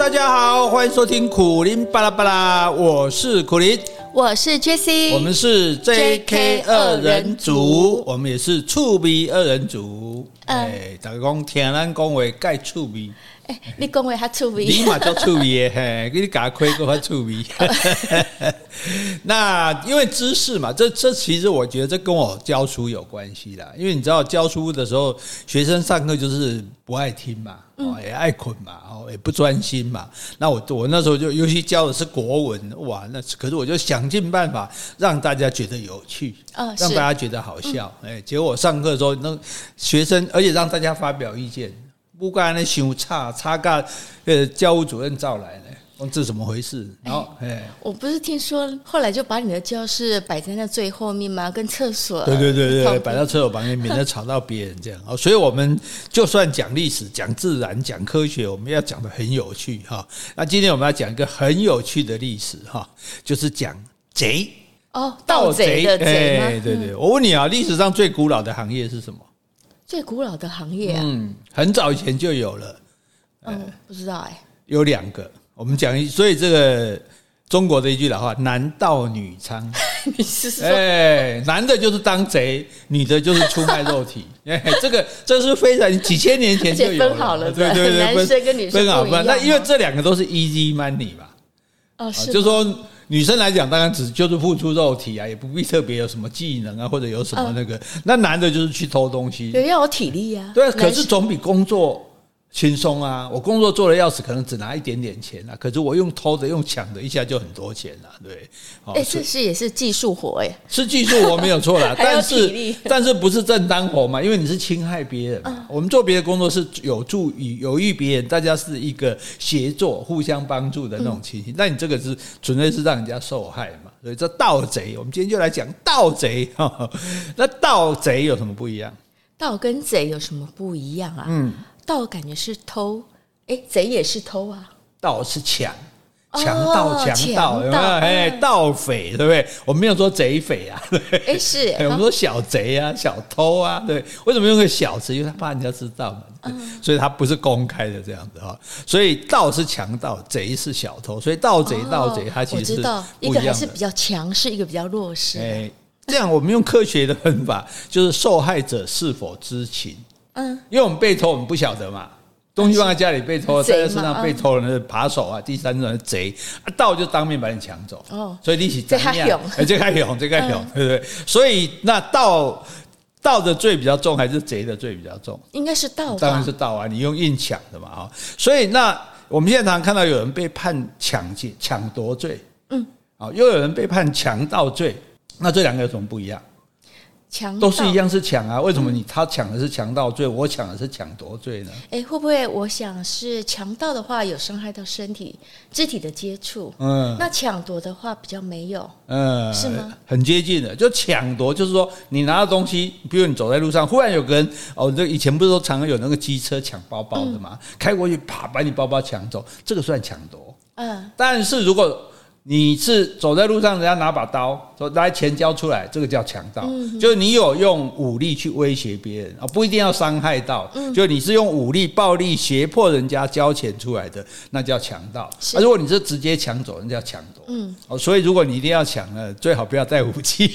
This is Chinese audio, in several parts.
大家好，欢迎收听苦林巴拉巴拉，我是苦林，我是 Jessie，我们是 JK 二人组，我们也是触鼻二人组。哎，大家讲听咱讲话盖触鼻。欸、你讲话还趣味，你嘛叫趣味耶，嘿，给你加亏个还趣味。那因为知识嘛，这这其实我觉得这跟我教书有关系啦。因为你知道教书的时候，学生上课就是不爱听嘛，哦，也爱困嘛，哦，也不专心嘛。那我我那时候就尤其教的是国文，哇，那可是我就想尽办法让大家觉得有趣，让大家觉得好笑。哎，结果我上课的时候，那学生而且让大家发表意见。不干那修差差个呃，教务主任召来呢，问这怎么回事？然后哎，我不是听说后来就把你的教室摆在那最后面吗？跟厕所？对对对对，摆到厕所旁边，免得吵到别人这样。哦，所以我们就算讲历史、讲自然、讲科学，我们要讲的很有趣哈。那今天我们要讲一个很有趣的历史哈，就是讲贼哦，盗贼的贼吗？对对，我问你啊，历史上最古老的行业是什么？最古老的行业啊，嗯，很早以前就有了，嗯，不知道哎，有两个，我们讲一，所以这个中国的一句老话，男盗女娼，你是说，哎，男的就是当贼，女的就是出卖肉体，哎，这个这是非常几千年前就有分好了，对对对，男生跟女生分好分，那因为这两个都是 easy money 嘛，哦，是，就是说。女生来讲，当然只就是付出肉体啊，也不必特别有什么技能啊，或者有什么那个。那男的就是去偷东西，对，要有体力啊。对，可是总比工作。轻松啊！我工作做的要死，可能只拿一点点钱啊。可是我用偷的、用抢的，一下就很多钱了，对。哎，这是也是技术活哎，是技术活没有错啦。但是 但是不是正当活嘛？因为你是侵害别人嘛。我们做别的工作是有助于有益别人，大家是一个协作、互相帮助的那种情形。那你这个是纯粹是让人家受害嘛？所以这盗贼，我们今天就来讲盗贼。那盗贼有什么不一样？盗跟贼有什么不一样啊？嗯。盗感觉是偷，哎，贼也是偷啊。盗是抢，强盗强盗有没有？哎，盗匪对不对？我们没有说贼匪啊，对。哎，是，我们说小贼啊，小偷啊，对。为什么用个小字？因为他怕人家知道嘛，所以他不是公开的这样子哈。所以盗是强盗，贼是小偷，所以盗贼盗贼，他其实一个还是比较强势，一个比较弱势。哎，这样我们用科学的分法，就是受害者是否知情。嗯，因为我们被偷，我们不晓得嘛。东西放在家里被偷，在身上被偷了，那是扒手啊，第三种是贼。啊，盗就当面把你抢走。哦，所以利息怎样？哎，这个勇，这个勇，对不对？所以那盗盗的罪比较重，还是贼的罪比较重？应该是盗，当然是盗啊！你用硬抢的嘛，啊。所以那我们现在常常看到有人被判抢劫、抢夺罪，嗯，啊，又有人被判强盗罪，那这两个有什么不一样？都是一样是抢啊？为什么你他抢的是强盗罪，我抢的是抢夺罪呢？哎，会不会我想是强盗的话有伤害到身体肢体的接触？嗯，那抢夺的话比较没有，嗯，是吗？很接近的，就抢夺就是说你拿到东西，比如你走在路上，忽然有个人哦，这以前不是说常常有那个机车抢包包的嘛？开过去啪把你包包抢走，这个算抢夺。嗯，但是如果你是走在路上，人家拿把刀说来钱交出来，这个叫强盗，嗯、就是你有用武力去威胁别人啊，不一定要伤害到，嗯、就你是用武力、暴力胁迫人家交钱出来的，那叫强盗。啊，如果你是直接抢走，人家抢夺。嗯，哦，所以如果你一定要抢呢，最好不要带武器。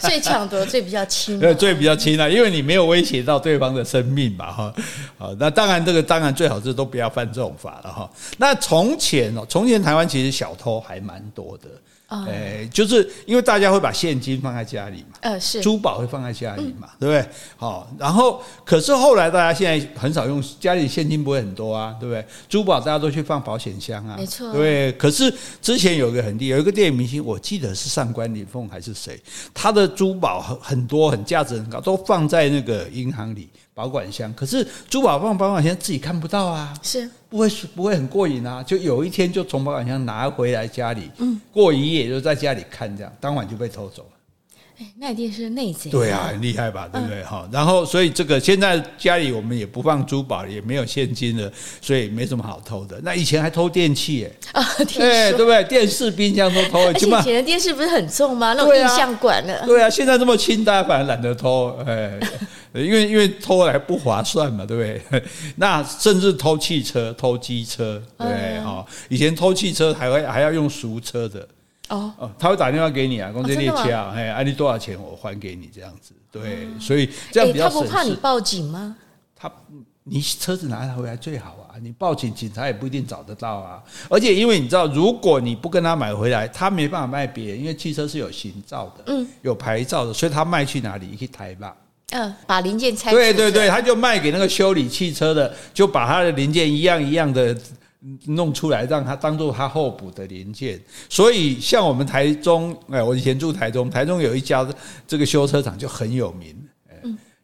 所以抢夺最比较轻，对，罪比较轻啊，因为你没有威胁到对方的生命嘛，哈。好，那当然这个当然最好是都不要犯这种法了哈。那从前哦，从前台湾其实小偷还蛮多的。哎、欸，就是因为大家会把现金放在家里嘛，呃，是珠宝会放在家里嘛，嗯、对不对？好，然后可是后来大家现在很少用家里现金不会很多啊，对不对？珠宝大家都去放保险箱啊，没错，对。可是之前有一个很厉害，有一个电影明星，我记得是上官林凤还是谁，他的珠宝很很多，很价值很高，都放在那个银行里。保管箱，可是珠宝放保管箱自己看不到啊，是不会不会很过瘾啊？就有一天就从保管箱拿回来家里，嗯，过一夜就在家里看，这样当晚就被偷走了。哎，那一定是内贼。对啊，很厉害吧？对不对？哈，然后所以这个现在家里我们也不放珠宝，也没有现金了，所以没什么好偷的。那以前还偷电器，哎，哎，对不对？电视、冰箱都偷。而且以前的电视不是很重吗？那种印象馆的。对啊，现在这么轻，大家反而懒得偷，哎。因为因为偷来不划算嘛，对不对？那甚至偷汽车、偷机车，对哈、嗯。以前偷汽车还会还要用赎车的哦哦，他会打电话给你啊，公司列车，哎，按你多少钱我还给你这样子，对，所以这样比较省事。他不怕你报警吗？他。你车子拿回来最好啊！你报警，警察也不一定找得到啊。而且，因为你知道，如果你不跟他买回来，他没办法卖别人，因为汽车是有行照的，嗯，有牌照的，所以他卖去哪里？去台吧。嗯，把零件拆。对对对，他就卖给那个修理汽车的，就把他的零件一样一样的弄出来，让他当做他候补的零件。所以，像我们台中，哎，我以前住台中，台中有一家这个修车厂就很有名。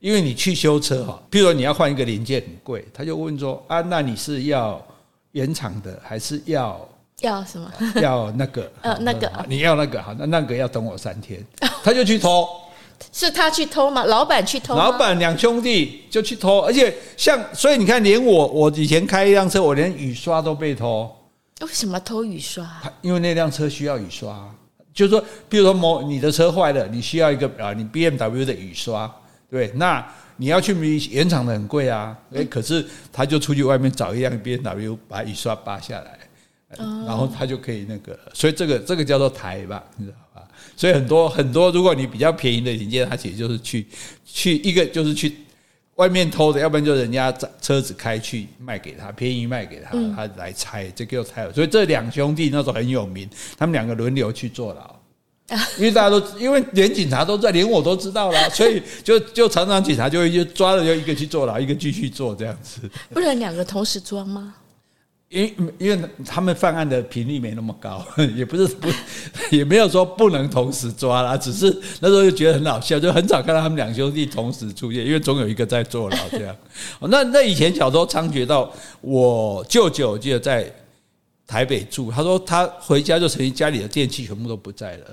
因为你去修车哈，譬如说你要换一个零件很贵，他就问说啊，那你是要原厂的还是要要什么？要那个 呃那个你要那个好，那那个要等我三天，他就去偷，是他去偷吗？老板去偷？老板两兄弟就去偷，而且像所以你看，连我我以前开一辆车，我连雨刷都被偷。为什么偷雨刷？因为那辆车需要雨刷，就是说，比如说某你的车坏了，你需要一个啊，你 BMW 的雨刷。对，那你要去原厂的很贵啊，诶，可是他就出去外面找一辆 BMW，把雨刷扒下来，然后他就可以那个，所以这个这个叫做台吧，你知道吧？所以很多很多，如果你比较便宜的零件，他其实就是去去一个就是去外面偷的，要不然就人家车子开去卖给他，便宜卖给他，他来拆，这个又拆了。所以这两兄弟那时候很有名，他们两个轮流去坐牢。因为大家都，因为连警察都在，连我都知道了，所以就就常常警察就会就抓了，就一个去坐牢，一个继续坐这样子。不能两个同时抓吗？因因为他们犯案的频率没那么高，也不是不 也没有说不能同时抓啦，只是那时候就觉得很好笑，就很少看到他们两兄弟同时出现，因为总有一个在坐牢这样。那那以前小时候猖獗到我舅舅，我记得在台北住，他说他回家就曾经家里的电器全部都不在了。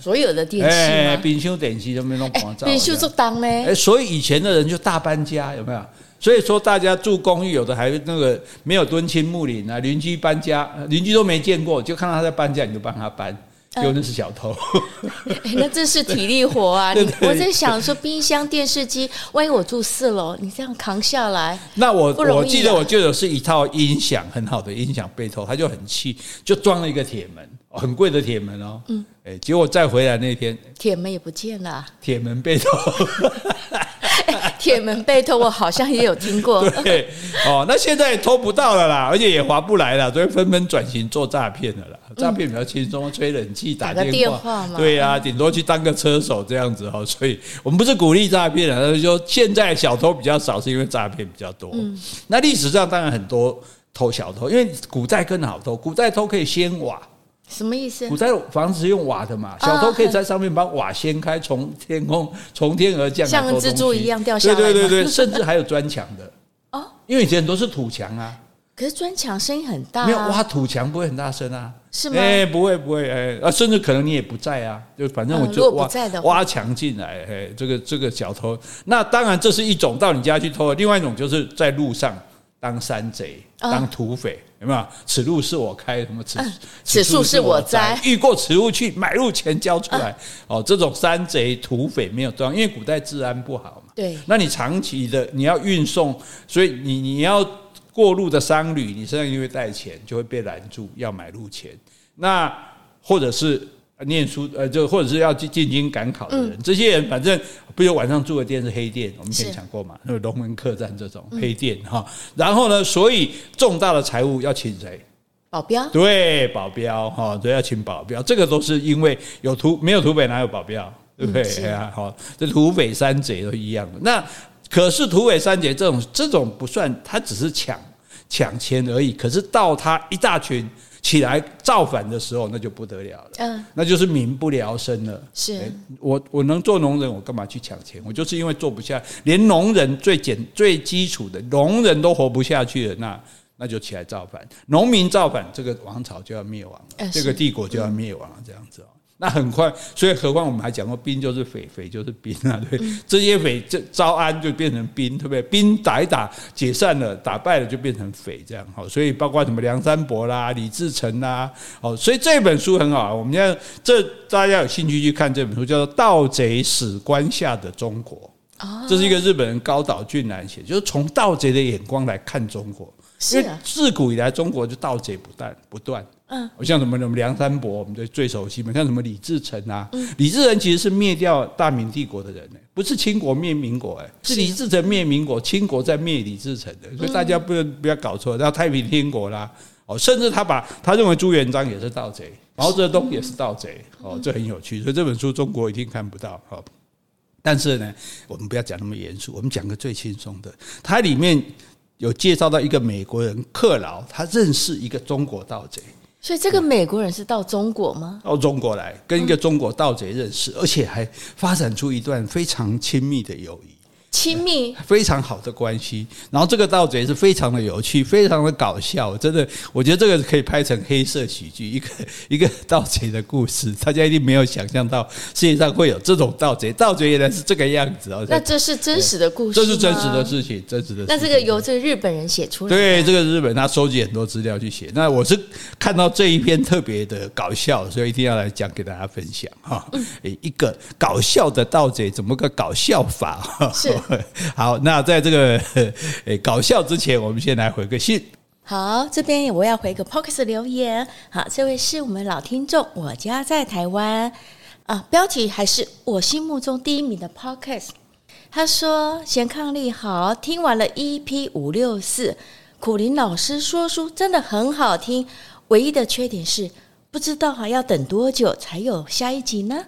所有的电器，哎，冰箱电器都没弄光，冰箱做当呢？哎，所以以前的人就大搬家，有没有？所以说大家住公寓，有的还那个没有敦亲睦邻啊，邻居搬家，邻居都没见过，就看到他在搬家，你就帮他搬。有的是小偷，欸，那这是体力活啊！你我在想说，冰箱、电视机，万一我住四楼，你这样扛下来，那我我记得我舅舅是一套音响，很好的音响被偷，他就很气，就装了一个铁门，很贵的铁门哦。嗯，哎，结果再回来那天，铁门也不见了，铁门被偷。铁门被偷，我好像也有听过。对，哦，那现在偷不到了啦，而且也划不来了，所以纷纷转型做诈骗的啦。诈骗比较轻松，吹冷气、打电话，对呀，顶多去当个车手这样子哈。所以我们不是鼓励诈骗啊，就是说现在小偷比较少，是因为诈骗比较多。那历史上当然很多偷小偷，因为古代更好偷，古代偷可以先瓦。什么意思？古代房子是用瓦的嘛，小偷可以在上面把瓦掀开，从天空 从天而降，像蜘蛛一样掉下来。对对对对，甚至还有砖墙的哦，因为以前很多是土墙啊。可是砖墙声音很大，没有挖土墙不会很大声啊？是吗？哎，不会不会哎，啊，甚至可能你也不在啊，就反正我就挖挖墙进来，哎，这个这个小偷，那当然这是一种到你家去偷的，另外一种就是在路上当山贼、当土匪。有没有？此路是我开，什么此此树是我栽，遇过此路去，买路钱交出来。哦，这种山贼土匪没有装，因为古代治安不好嘛。对，那你长期的你要运送，所以你你要过路的商旅，你身上因为带钱就会被拦住，要买路钱。那或者是。念书呃，就或者是要进进京赶考的人，嗯、这些人反正不就晚上住的店是黑店，我们以前讲过嘛，那个龙门客栈这种黑店哈。嗯、然后呢，所以重大的财物要请谁？保镖。对，保镖哈，都要请保镖。这个都是因为有土没有土匪哪有保镖，对不对？哎呀、嗯，好，这土匪三贼都一样的。那可是土匪三贼这种这种不算，他只是抢抢钱而已。可是到他一大群。起来造反的时候，那就不得了了，嗯，那就是民不聊生了。是，我我能做农人，我干嘛去抢钱？我就是因为做不下，连农人最简最基础的农人都活不下去了，那那就起来造反，农民造反，这个王朝就要灭亡了，这个帝国就要灭亡了，这样子哦。那很快，所以何况我们还讲过，兵就是匪，匪就是兵啊，对，嗯、这些匪这招安就变成兵，对不对？兵打一打解散了，打败了就变成匪，这样好。所以包括什么梁山伯啦、李自成啦，哦，所以这本书很好，我们要这大家有兴趣去看这本书，叫做《盗贼史官下的中国》。哦，这是一个日本人高岛俊男写，就是从盗贼的眼光来看中国。是啊，自古以来中国就盗贼不断不断。嗯，我像什么什么梁山伯，我们最最熟悉嘛，像什么李自成啊，嗯、李自成其实是灭掉大明帝国的人呢，不是清国灭民国，哎，是李自成灭民国，清国在灭李自成的，所以大家不要不要搞错。然后太平天国啦，哦，甚至他把他认为朱元璋也是盗贼，毛泽东也是盗贼，哦，这很有趣。所以这本书中国一定看不到，好，但是呢，我们不要讲那么严肃，我们讲个最轻松的，它里面有介绍到一个美国人克劳，他认识一个中国盗贼。所以这个美国人是到中国吗？到中国来跟一个中国盗贼认识，而且还发展出一段非常亲密的友谊。亲密，非常好的关系。然后这个盗贼是非常的有趣，非常的搞笑，真的，我觉得这个可以拍成黑色喜剧，一个 一个盗贼的故事。大家一定没有想象到世界上会有这种盗贼，盗贼原来是这个样子哦。那这是真实的故事，这是真实的事情，真实的。那这个由这个日本人写出来，对，这个日本他收集很多资料去写。那我是看到这一篇特别的搞笑，所以一定要来讲给大家分享哈。一个搞笑的盗贼怎么个搞笑法？是。好，那在这个诶搞笑之前，我们先来回个信。好，这边我要回个 Podcast 留言。好，这位是我们老听众，我家在台湾啊，标题还是我心目中第一名的 Podcast。他说：“贤伉俪好，听完了 EP 五六四，苦林老师说书真的很好听，唯一的缺点是不知道还要等多久才有下一集呢？”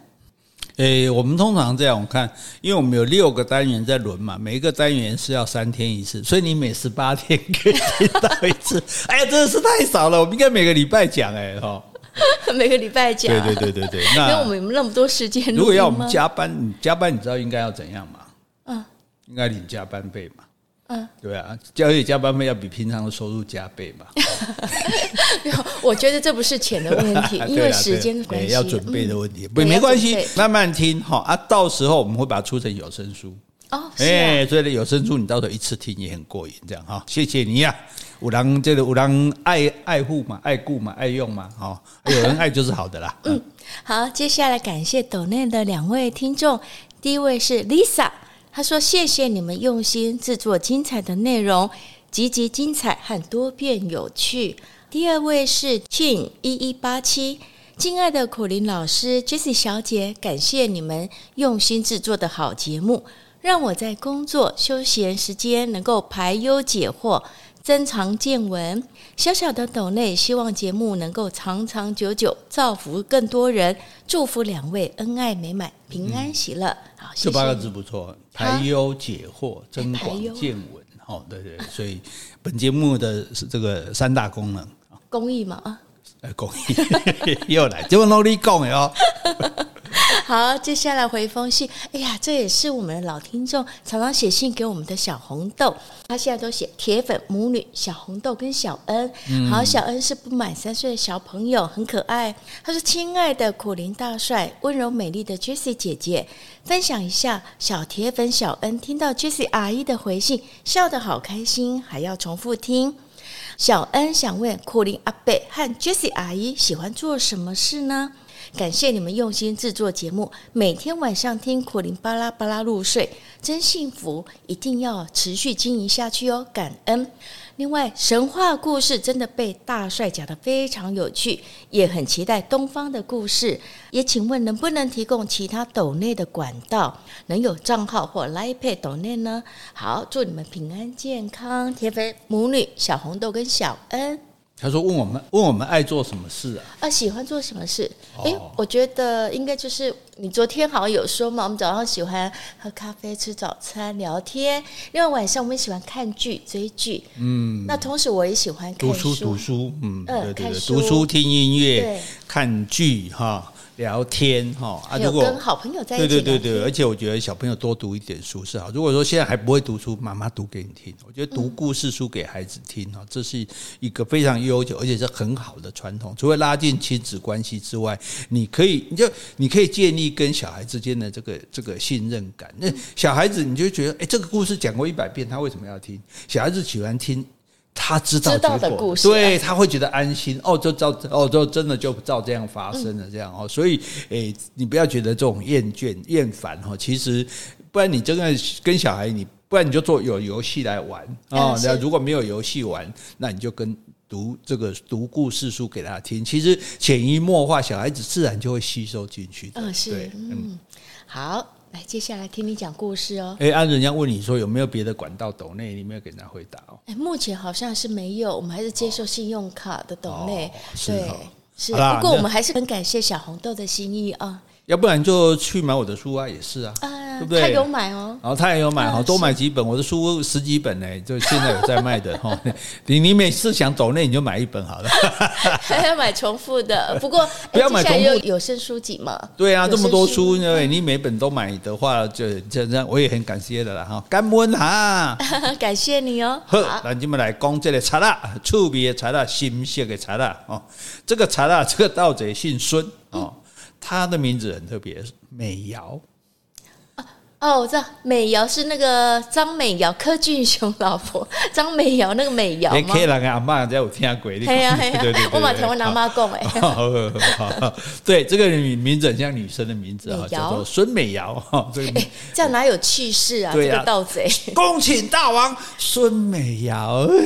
诶、欸，我们通常这样，我看，因为我们有六个单元在轮嘛，每一个单元是要三天一次，所以你每十八天可以听到一次。哎呀，真的是太少了，我们应该每个礼拜讲哎哈。每个礼拜讲。对对对对对。那我们有那么多时间，如果要我们加班，你加班你知道应该要怎样吗？嗯，应该领加班费嘛。嗯，对啊，教育加班费要比平常的收入加倍嘛。我觉得这不是钱的问题，因为时间的关系，要准备的问题，不没关系，慢慢听哈啊，到时候我们会把它出成有声书哦。哎，所以呢，有声书你到时候一次听也很过瘾，这样哈。谢谢你呀，五郎这个五郎爱爱护嘛，爱顾嘛，爱用嘛，哈，有人爱就是好的啦。嗯，好，接下来感谢抖内的两位听众，第一位是 Lisa。他说：“谢谢你们用心制作精彩的内容，极其精彩和多变有趣。”第二位是 Chin 一一八七，敬爱的苦苓老师 Jessie 小姐，感谢你们用心制作的好节目，让我在工作休闲时间能够排忧解惑，增长见闻。小小的斗内，希望节目能够长长久久，造福更多人。祝福两位恩爱美满，平安喜乐。好，这八个字不错，排忧解惑，增广见闻。哦，对对，所以本节目的是这个三大功能。公益嘛啊，呃，公益又来，这么努力讲的哦。好，接下来回封信。哎呀，这也是我们的老听众，常常写信给我们的小红豆。他现在都写铁粉母女小红豆跟小恩。好，小恩是不满三岁的小朋友，很可爱。他说：“亲爱的苦林大帅，温柔美丽的 Jessie 姐姐，分享一下小铁粉小恩听到 Jessie 阿姨的回信，笑得好开心，还要重复听。”小恩想问库林阿贝和 Jesse 阿姨喜欢做什么事呢？感谢你们用心制作节目，每天晚上听库林巴拉巴拉入睡，真幸福！一定要持续经营下去哦，感恩。另外，神话故事真的被大帅讲得非常有趣，也很期待东方的故事。也请问能不能提供其他斗内的管道，能有账号或 iPad 斗内呢？好，祝你们平安健康，铁粉母女小红豆跟小恩。他说：“问我们，问我们爱做什么事啊？啊，喜欢做什么事？哎、哦，我觉得应该就是你昨天好像有说嘛，我们早上喜欢喝咖啡、吃早餐、聊天，另外晚上我们喜欢看剧、追剧。嗯，那同时我也喜欢看读书、读书。嗯，对对对，读书、听音乐、看剧，哈。”聊天哈啊，如果跟好朋友在一起，对对对对，而且我觉得小朋友多读一点书是好。如果说现在还不会读书，妈妈读给你听。我觉得读故事书给孩子听哈，这是一个非常悠久而且是很好的传统。除了拉近亲子关系之外，你可以你就你可以建立跟小孩之间的这个这个信任感。那小孩子你就觉得，哎，这个故事讲过一百遍，他为什么要听？小孩子喜欢听。他知道知道的故事，对，他会觉得安心。哦，就照哦，就真的就照这样发生了这样哦，所以诶，你不要觉得这种厌倦厌烦哈，其实不然你真的跟小孩你，不然你就做有游戏来玩啊，那如果没有游戏玩，那你就跟读这个读故事书给他听，其实潜移默化，小孩子自然就会吸收进去。嗯，是，嗯，好。来，接下来听你讲故事哦。哎，按人家问你说有没有别的管道抖内，你没有给人家回答哦。哎，目前好像是没有，我们还是接受信用卡的抖内。哦、对，是。不过我们还是很感谢小红豆的心意啊。要不然就去买我的书啊，也是啊，啊对不对？他有买哦，然后他也有买哈，多买几本，我的书十几本呢，就现在有在卖的哈。你你每次想走那你就买一本好了，还 要买重复的，不过 不要买重复有声书籍嘛。对啊，这么多书，因为你每本都买的话，就这样，我也很感谢的啦哈。感恩哈，感谢你哦。好，那你们来讲这个茶啦，趣味的茶啦，新鲜的茶啦哦。这个茶啦，这个盗贼姓孙哦。他的名字很特别，美瑶。哦，我知道美瑶是那个张美瑶，柯俊雄老婆张美瑶，那个美瑶吗？可以让阿妈在有听过，对呀对呀，我把台湾阿妈讲哎。对，这个名名字很像女生的名字啊，叫做孙美瑶哈。这个这样哪有气势啊？这个盗贼，恭请大王孙美瑶。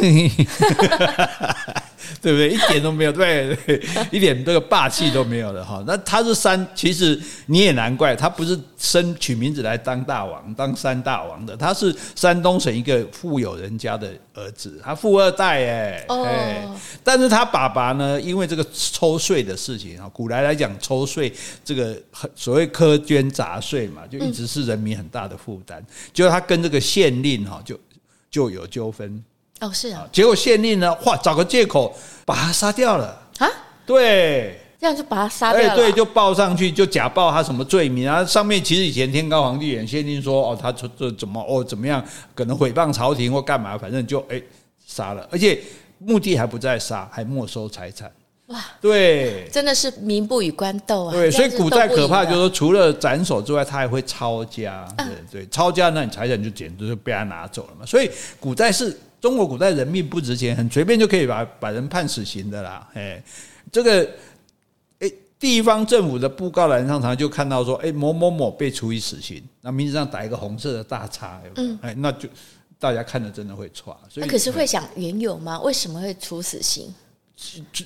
对不对？一点都没有，对，一点这个霸气都没有的哈。那他是山，其实你也难怪，他不是生取名字来当大王、当山大王的，他是山东省一个富有人家的儿子，他富二代哎，哎，但是他爸爸呢，因为这个抽税的事情啊，古来来讲抽税这个所谓苛捐杂税嘛，就一直是人民很大的负担，就他跟这个县令哈，就就有纠纷。哦，是啊，结果县令呢，哇，找个借口把他杀掉了啊？对，这样就把他杀掉了。哎，对，就报上去，就假报他什么罪名啊？上面其实以前天高皇帝远，县令说哦，他这这怎么哦怎么样，可能诽谤朝廷或干嘛，反正就哎杀了，而且目的还不在杀，还没收财产。哇，对，真的是民不与官斗啊！对，所以古代可怕就是说，除了斩首之外，他还会抄家。对对，抄家那你财产就简直就被他拿走了嘛。所以古代是。中国古代人命不值钱，很随便就可以把把人判死刑的啦。哎，这个哎，地方政府的布告栏上常就看到说，哎，某某某被处以死刑，那名字上打一个红色的大叉，嗯，哎，那就大家看着真的会错。所以，可是会想缘由吗？为什么会处死刑？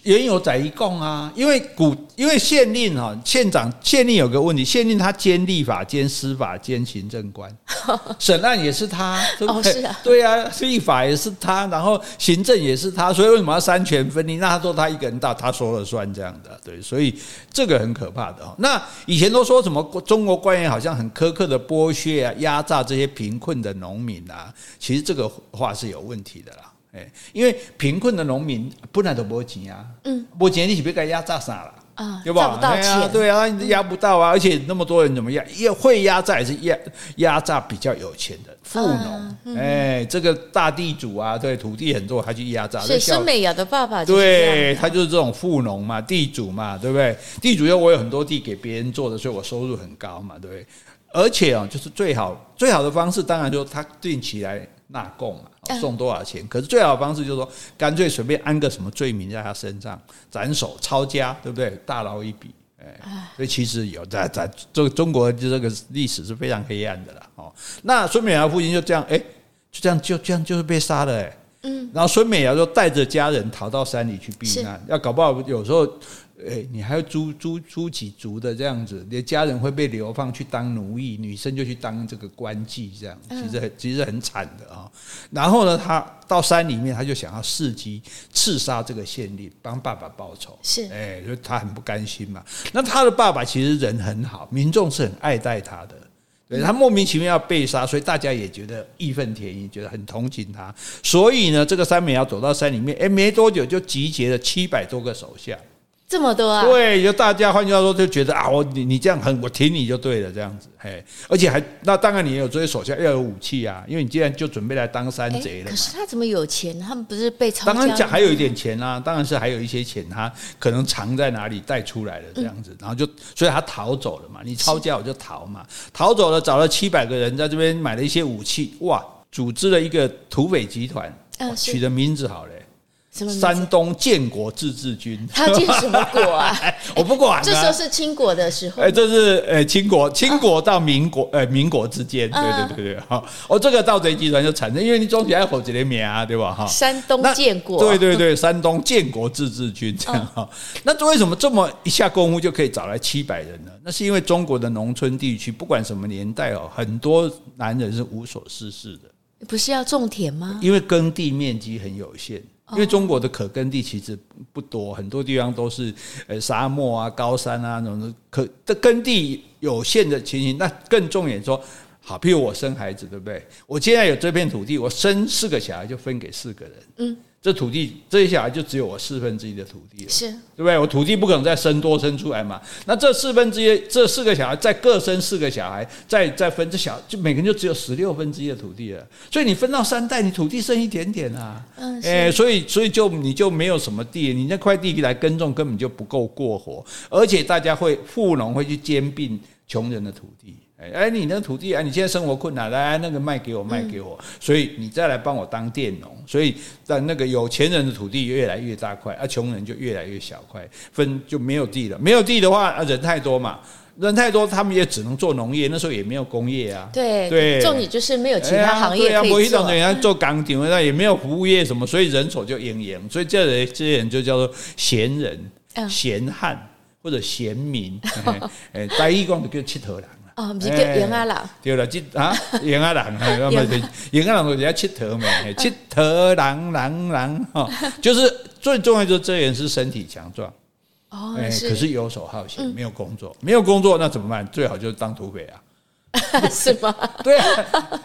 原有宰一共啊，因为古因为县令哈县长县令有个问题，县令他兼立法兼司法兼行政官，审案也是他，对不对？哦，是啊，对啊，立法也是他，然后行政也是他，所以为什么要三权分立？那他说他一个人大，他说了算这样的，对，所以这个很可怕的。那以前都说什么中国官员好像很苛刻的剥削啊、压榨这些贫困的农民啊，其实这个话是有问题的啦。哎，因为贫困的农民本来都没钱啊，嗯，没钱你是不该压榨啥了啊？对吧？对啊，对啊，压不到啊，而且那么多人怎么压？也会压榨，也是压压榨比较有钱的富农。哎，这个大地主啊，对，土地很多，他去压榨。所以孙美雅的爸爸对，他就是这种富农嘛，地主嘛，对不对？地主因为我有很多地给别人做的，所以我收入很高嘛，对不对？而且啊，就是最好最好的方式，当然就是他定期来纳贡嘛。送多少钱？可是最好的方式就是说，干脆随便安个什么罪名在他身上，斩首、抄家，对不对？大捞一笔，哎，所以其实有在在这个中国就这个历史是非常黑暗的了哦。那孙美瑶父亲就这样，哎，就这样就这样就是被杀了，哎，嗯，然后孙美瑶就带着家人逃到山里去避难，要搞不好有时候。哎，你还要租租租几族的这样子，你的家人会被流放去当奴役，女生就去当这个官妓，这样其实很其实很惨的啊。然后呢，他到山里面，他就想要伺机刺杀这个县令，帮爸爸报仇。是，哎，所以他很不甘心嘛。那他的爸爸其实人很好，民众是很爱戴他的。对，他莫名其妙要被杀，所以大家也觉得义愤填膺，觉得很同情他。所以呢，这个三美瑶走到山里面，哎，没多久就集结了七百多个手下。这么多啊！对，就大家换句话说，就觉得啊，我你你这样很，我挺你就对了，这样子，嘿，而且还那当然你也有这些手下要有武器啊，因为你既然就准备来当山贼了。可是他怎么有钱？他们不是被抄？当然讲还有一点钱啊，当然是还有一些钱，他可能藏在哪里带出来的这样子，然后就所以他逃走了嘛。你抄家我就逃嘛，逃走了，找了七百个人在这边买了一些武器，哇，组织了一个土匪集团。嗯，取的名字好嘞。山东建国自治军，他建什么国啊？我不管。这时候是清国的时候。哎，这是呃清国，清国到民国，呃民国之间，对对对对，哈，哦，这个盗贼集团就产生，因为你总起来火几连名啊，对吧？哈，山东建国，对对对，山东建国自治军这样哈。那为什么这么一下功夫就可以找来七百人呢？那是因为中国的农村地区，不管什么年代哦，很多男人是无所事事的。不是要种田吗？因为耕地面积很有限。因为中国的可耕地其实不多，很多地方都是呃沙漠啊、高山啊那种可的耕地有限的情形。那更重点说，好，譬如我生孩子，对不对？我现在有这片土地，我生四个小孩就分给四个人。嗯。这土地这些小孩就只有我四分之一的土地了，是，对不对？我土地不可能再生多生出来嘛。那这四分之一，这四个小孩再各生四个小孩，再再分这小，就每个人就只有十六分之一的土地了。所以你分到三代，你土地剩一点点啊。嗯，哎，所以所以就你就没有什么地，你那块地来耕种根本就不够过活，而且大家会富农会去兼并穷人的土地。哎哎，你那土地啊，你现在生活困难，来那个卖给我，卖给我，所以你再来帮我当佃农，所以让那个有钱人的土地越来越大块，而穷人就越来越小块，分就没有地了。没有地的话，啊，人太多嘛，人太多，他们也只能做农业。那时候也没有工业啊，对对，重点就是没有其他行业可以做。对啊，我一种人家做钢铁，那也没有服务业什么，所以人手就营营，所以这人这些人就叫做闲人、闲汉或者闲民。哎，大一光就叫七头人。哦，不是叫盐阿郎，对了，这 啊盐阿郎，那么盐阿郎人 家佚佗嘛，佚佗郎郎郎哈，就是最重要就是这人是身体强壮哦，可是游手好闲，没有工作，没有工作那怎么办？最好就是当土匪啊。是吗？对啊，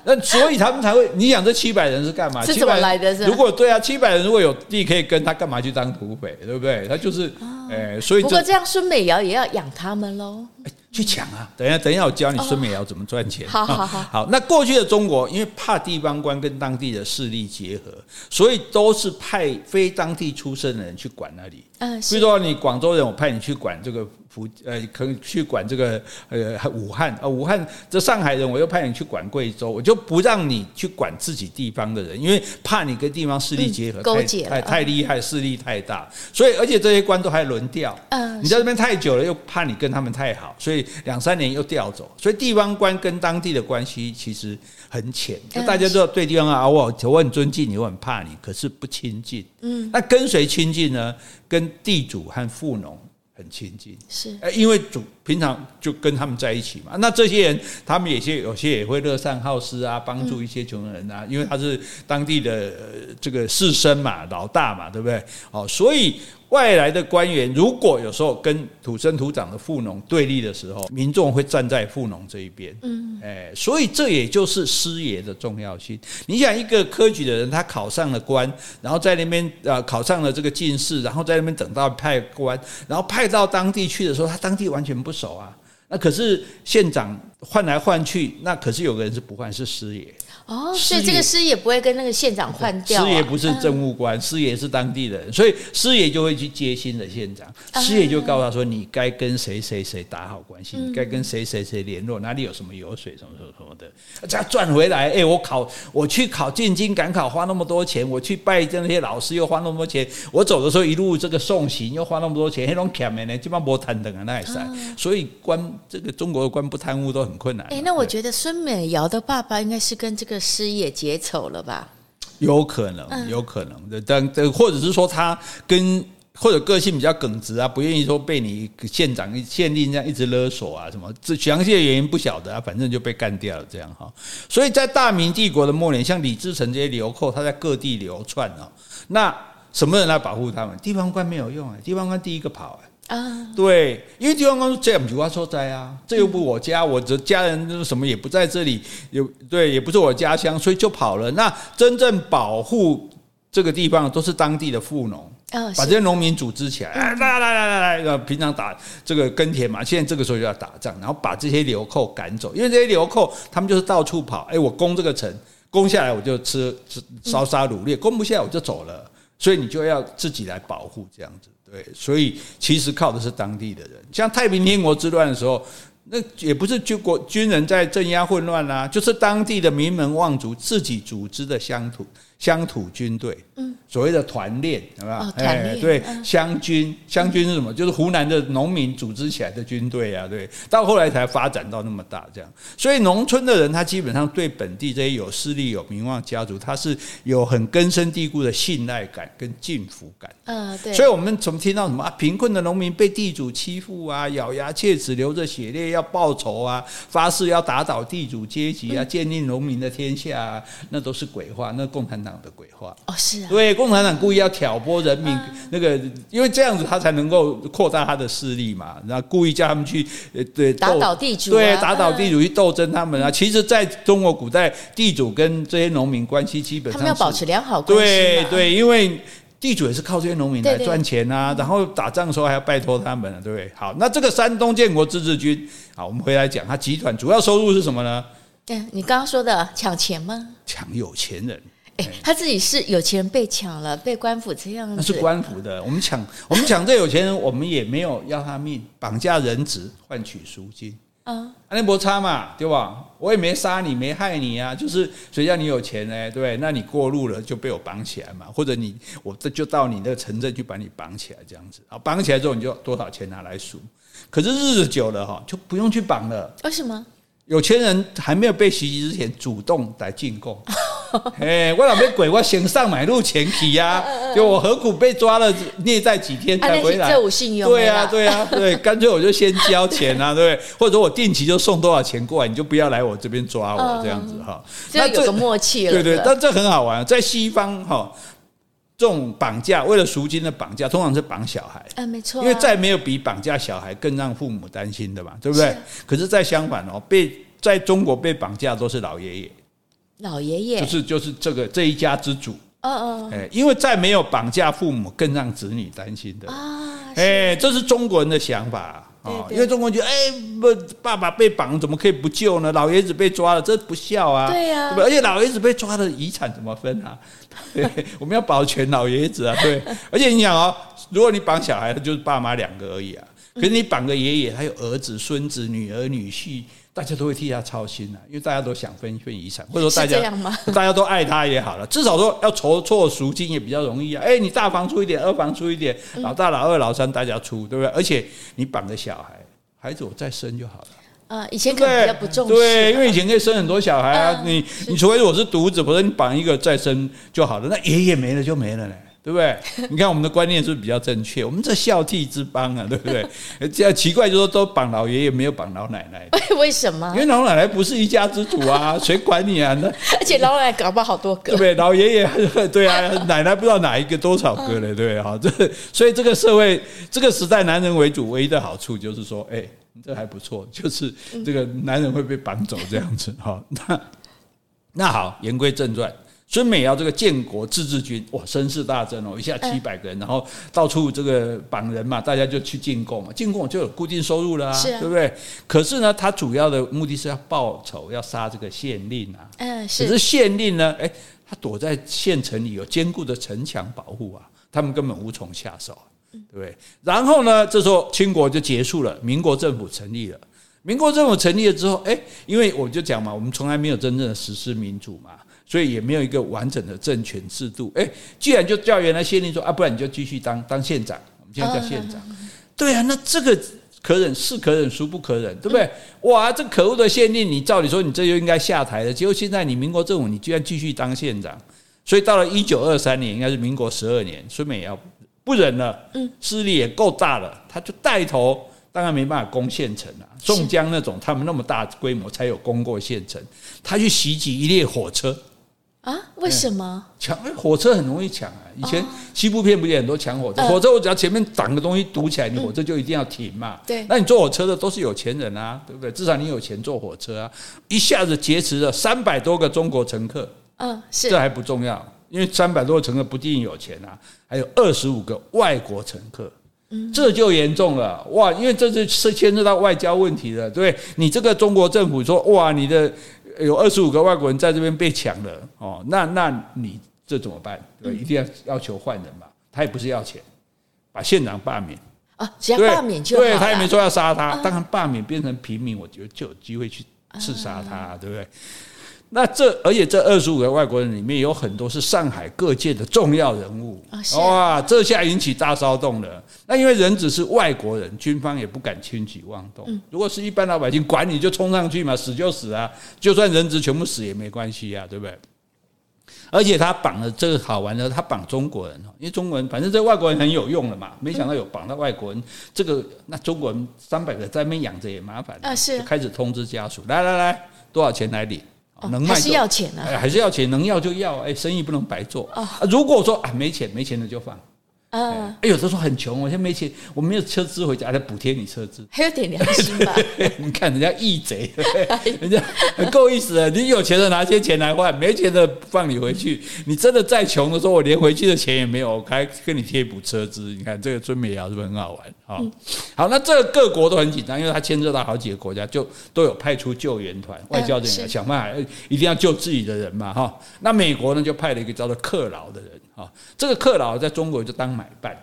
那所以他们才会。你想这七百人是干嘛？是怎么来的？如果对啊，七百人如果有地可以跟他，干嘛去当土匪？对不对？他就是，哎，所以不过这样孙美瑶也要养他们喽。去抢啊！等一下，等一下，我教你孙美瑶怎么赚钱。好好好。好，那过去的中国，因为怕地方官跟当地的势力结合，所以都是派非当地出身的人去管那里。嗯，比如说你广州人，我派你去管这个。福呃，可以去管这个呃武汉啊，武汉这上海人，我又派你去管贵州，我就不让你去管自己地方的人，因为怕你跟地方势力结合，勾结太太厉害，势力太大，所以而且这些官都还轮调，嗯，你在这边太久了，又怕你跟他们太好，所以两三年又调走，所以地方官跟当地的关系其实很浅，就大家都对地方啊，我我很尊敬你，我很怕你，可是不亲近，嗯，那跟谁亲近呢？跟地主和富农。很亲近，是，因为主平常就跟他们在一起嘛。那这些人，他们有些有些也会乐善好施啊，帮助一些穷人啊，因为他是当地的这个士绅嘛，老大嘛，对不对？哦，所以。外来的官员如果有时候跟土生土长的富农对立的时候，民众会站在富农这一边。嗯，哎，所以这也就是师爷的重要性。你想，一个科举的人，他考上了官，然后在那边呃考上了这个进士，然后在那边等到派官，然后派到当地去的时候，他当地完全不手啊。那可是县长换来换去，那可是有个人是不换，是师爷。哦，所以这个师爷不会跟那个县长换掉。师爷不是政务官，师爷是当地人，所以师爷就会去接新的县长。师爷就告诉他说：“你该跟谁谁谁打好关系，你该跟谁谁谁联络，哪里有什么油水，什么什么什么的，这样赚回来。哎，我考，我去考进京赶考花那么多钱，我去拜那些老师又花那么多钱，我走的时候一路这个送行又花那么多钱，那种欠的呢，基本上不贪等啊，那也是。所以官这个中国的官不贪污都很困难。哎，那我觉得孙美瑶的爸爸应该是跟这个。这师也结仇了吧？有可能，有可能的，但或者是说他跟或者个性比较耿直啊，不愿意说被你县长、县令这样一直勒索啊，什么这详细的原因不晓得啊，反正就被干掉了这样哈。所以在大明帝国的末年，像李自成这些流寇，他在各地流窜啊，那什么人来保护他们？地方官没有用啊，地方官第一个跑啊。啊，对，因为地方官说这样就要受灾啊，这又不我家，我的家人什么也不在这里，有对，也不是我家乡，所以就跑了。那真正保护这个地方都是当地的富农，把这些农民组织起来，来来来来来，平常打这个耕田嘛，现在这个时候就要打仗，然后把这些流寇赶走，因为这些流寇他们就是到处跑，哎，我攻这个城，攻下来我就吃吃烧杀掳掠，攻不下来我就走了，所以你就要自己来保护这样子。对，所以其实靠的是当地的人。像太平天国之乱的时候，那也不是军国军人在镇压混乱啊，就是当地的名门望族自己组织的乡土乡土军队，嗯，所谓的团练，有没有？哦，团练，对，乡军，乡军是什么？就是湖南的农民组织起来的军队啊，对。到后来才发展到那么大，这样。所以农村的人，他基本上对本地这些有势力、有名望家族，他是有很根深蒂固的信赖感跟敬服感。嗯，对。所以我们从听到什么啊？贫困的农民被地主欺负啊，咬牙切齿，流着血泪要报仇啊，发誓要打倒地主阶级啊，建立农民的天下啊，那都是鬼话，那共产党。的鬼话哦，是啊，对，共产党故意要挑拨人民，那个因为这样子他才能够扩大他的势力嘛，然后故意叫他们去呃对打倒地主，对，打倒地主去斗争他们啊。其实，在中国古代，地主跟这些农民关系基本上他们要保持良好关系，对对，因为地主也是靠这些农民来赚钱啊，然后打仗的时候还要拜托他们，对不对？好，那这个山东建国自治军，好，我们回来讲，他集团主要收入是什么呢？对，你刚刚说的抢钱吗？抢有钱人。哎，他自己是有钱人被抢了，被官府这样子。那是官府的，我们抢，我们抢这有钱人，我们也没有要他命，绑架人质换取赎金。啊，那没差嘛，对吧？我也没杀你，没害你啊，就是谁叫你有钱呢？对，那你过路了就被我绑起来嘛，或者你我这就到你那个城镇去把你绑起来，这样子啊，绑起来之后你就多少钱拿来赎。可是日子久了哈，就不用去绑了。为什么？有钱人还没有被袭击之前，主动来进贡。哎，我老被鬼，我先上买路前提呀，就我何苦被抓了，虐待几天才回来？对呀，对呀，对，干脆我就先交钱啊，对不对？或者我定期就送多少钱过来，你就不要来我这边抓我这样子哈。那有个默契了，对对，但这很好玩，在西方哈，这种绑架为了赎金的绑架，通常是绑小孩，嗯，没错，因为再没有比绑架小孩更让父母担心的嘛，对不对？可是再相反哦，被在中国被绑架都是老爷爷。老爷爷。就是就是这个这一家之主，嗯嗯，哎，因为再没有绑架父母更让子女担心的。啊，哎，这是中国人的想法啊，因为中国人觉得，哎，不，爸爸被绑怎么可以不救呢？老爷子被抓了，这不孝啊，对呀，而且老爷子被抓了，遗产怎么分啊？对，我们要保全老爷子啊，对，而且你想哦，如果你绑小孩，就是爸妈两个而已啊，可是你绑个爷爷，还有儿子、孙子、女儿、女婿。大家都会替他操心啊，因为大家都想分一份遗产，或者说大家 大家都爱他也好了，至少说要筹措赎金也比较容易啊。哎，你大房出一点，二房出一点，老大、老二、老三大家出，对不对？而且你绑个小孩，孩子我再生就好了。啊，以前可能比较不重视，对，因为以前可以生很多小孩啊。你你除非我是独子，否则你绑一个再生就好了。那爷爷没了就没了嘞。对不对？你看我们的观念是不是比较正确？我们这孝悌之邦啊，对不对？这样奇怪，就是说都绑老爷爷，没有绑老奶奶。为什么？因为老奶奶不是一家之主啊，谁管你啊？那而且老奶奶搞不好好多个，对不对？老爷爷 对啊，奶奶不知道哪一个多少个了，对哈。这所以这个社会这个时代男人为主，唯一的好处就是说，哎，这还不错，就是这个男人会被绑走这样子哈。那那好，言归正传。孙美瑶这个建国自治军哇，声势大增哦，一下七百个人，然后到处这个绑人嘛，大家就去进贡嘛，进贡就有固定收入了啊，对不对？可是呢，他主要的目的是要报仇，要杀这个县令啊。嗯，是。可是县令呢，哎，他躲在县城里有坚固的城墙保护啊，他们根本无从下手，啊对不对？然后呢，这时候清国就结束了，民国政府成立了。民国政府成立了之后，哎，因为我就讲嘛，我们从来没有真正的实施民主嘛。所以也没有一个完整的政权制度。哎，既然就叫原来县令说啊，不然你就继续当当县长。我们现在叫县长。对啊，那这个可忍是可忍，孰不可忍，对不对？哇，这可恶的县令，你照理说你这就应该下台了。结果现在你民国政府，你居然继续当县长。所以到了一九二三年，应该是民国十二年，孙美瑶不忍了，嗯，势力也够大了，他就带头，当然没办法攻县城了。宋江那种他们那么大规模才有攻过县城，他去袭击一列火车。啊？为什么抢？火车很容易抢啊！以前西部片不也很多抢火车？火车我只要前面挡个东西堵起来，你火车就一定要停嘛。对，那你坐火车的都是有钱人啊，对不对？至少你有钱坐火车啊！一下子劫持了三百多个中国乘客，嗯，是这还不重要，因为三百多个乘客不一定有钱啊，还有二十五个外国乘客，嗯，这就严重了哇！因为这是是牵涉到外交问题的，对，你这个中国政府说哇，你的。有二十五个外国人在这边被抢了哦，那那你这怎么办？对，一定要要求换人嘛。他也不是要钱，把县长罢免啊，只要罢免就。对，他也没说要杀他，当然罢免变成平民，我觉得就有机会去刺杀他，对不对？那这而且这二十五个外国人里面有很多是上海各界的重要人物，哇，这下引起大骚动了。那因为人质是外国人，军方也不敢轻举妄动。如果是一般老百姓，管你就冲上去嘛，死就死啊，就算人质全部死也没关系啊，对不对？而且他绑了这个好玩的，他绑中国人，因为中国人反正这外国人很有用了嘛，没想到有绑到外国人，这个那中国人三百个在那边养着也麻烦啊，是开始通知家属，来来来，多少钱来领？能卖还是要钱啊？还是要钱，能要就要，哎，生意不能白做。如果说啊没钱，没钱的就放。嗯，哎，有的时候很穷，我现在没钱，我没有车资回家，还得补贴你车资，还有点良心吧？你看人家义贼，人家很够意思的。你有钱的拿些钱来换，没钱的放你回去。你真的再穷的时候，我连回去的钱也没有，我还跟你贴补车资。你看这个尊美瑶是不是很好玩？好，好，那这个各国都很紧张，因为他牵涉到好几个国家，就都有派出救援团、外交人员想办法，一定要救自己的人嘛。哈，那美国呢，就派了一个叫做克劳的人。啊，这个克劳在中国就当买办，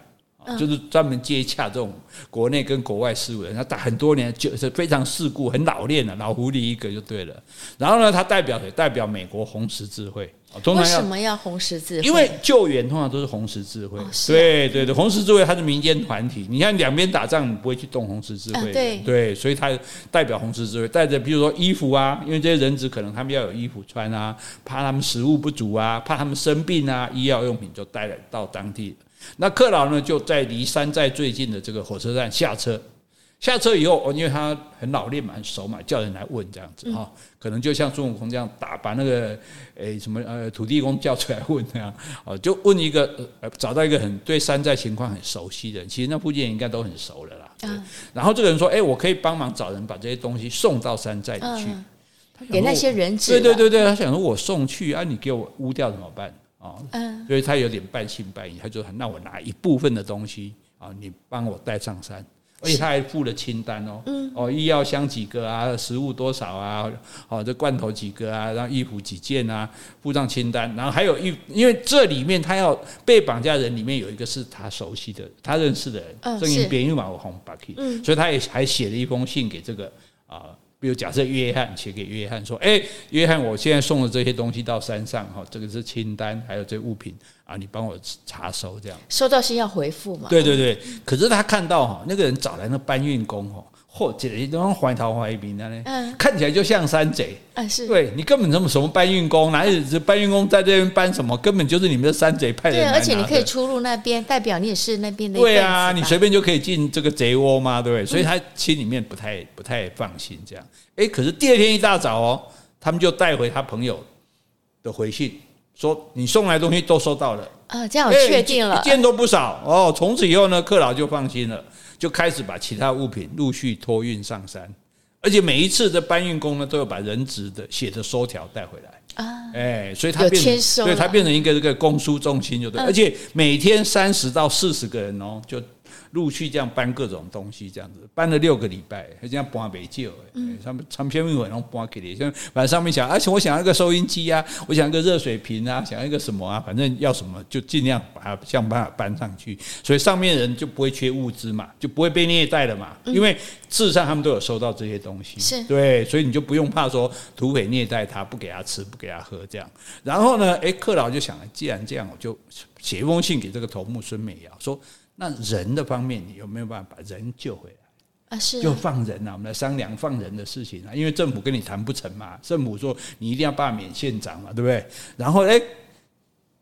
就是专门接洽这种国内跟国外事务的。他打很多年，就是非常世故、很老练的老狐狸一个就对了。然后呢，他代表谁？代表美国红十字会。为什么要红十字会？因为救援通常都是红十字会。对对对，红十字会它是民间团体。你看两边打仗，你不会去动红十字会。对对，所以他代表红十字会，带着比如说衣服啊，因为这些人质可能他们要有衣服穿啊，怕他们食物不足啊，怕他们生病啊，医药用品就带来到当地。那克劳呢，就在离山寨最近的这个火车站下车。下车以后，哦因为他很老练嘛，很熟嘛，叫人来问这样子哈，可能就像孙悟空这样打把那个诶什么呃土地公叫出来问这样，哦，就问一个呃找到一个很对山寨情况很熟悉的人，其实那附近应该都很熟了啦。嗯，然后这个人说：“哎，我可以帮忙找人把这些东西送到山寨里去，给那些人质。”对对对对，他想说我送去啊，你给我污掉怎么办啊？嗯，所以他有点半信半疑，他就说：“那我拿一部分的东西啊，你帮我带上山。”而且他还附了清单哦，哦，医药箱几个啊，食物多少啊，哦，这罐头几个啊，然后衣服几件啊，附上清单，然后还有一，因为这里面他要被绑架人里面有一个是他熟悉的，他认识的人，声音别又马红巴克，所以他也还写了一封信给这个啊。比如假设约翰写给约翰说：“哎，约翰，我现在送了这些东西到山上哈，这个是清单，还有这物品啊，你帮我查收这样。收到信要回复嘛？对对对。可是他看到哈，那个人找来那搬运工哈，嚯，这一种怀头怀民的呢，嗯，看起来就像山贼。嗯，是。对你根本什么什么搬运工，哪里是搬运工在这边搬什么？根本就是你们的山贼派的。对，而且你可以出入那边，代表你也是那边的。对啊，你随便就可以进这个贼窝嘛，对不对？所以他心里面不太不太放心这样。哎，可是第二天一大早哦，他们就带回他朋友的回信，说你送来的东西都收到了啊，这样我确定了，一件都不少哦。从此以后呢，克劳就放心了，就开始把其他物品陆续托运上山，而且每一次的搬运工呢，都要把人质的写的收条带回来啊。哎，所以他变成，所以他变成一个这个公输中心，就对，而且每天三十到四十个人哦，就。陆续这样搬各种东西，这样子搬了六个礼拜，还这样搬没救哎，他们他们偏偏会然后搬给你，像反正上面想，而且我想要一个收音机啊，我想要一个热水瓶啊，想要一个什么啊，反正要什么就尽量把它想办法搬上去，所以上面人就不会缺物资嘛，就不会被虐待了嘛，因为事实上他们都有收到这些东西，是。对，所以你就不用怕说土匪虐待他，不给他吃，不给他喝这样。然后呢，诶，克劳就想了，既然这样，我就写一封信给这个头目孙美瑶说。那人的方面，你有没有办法把人救回来啊？是，就放人啊，我们来商量放人的事情啊。因为政府跟你谈不成嘛，政府说你一定要罢免县长嘛，对不对？然后诶，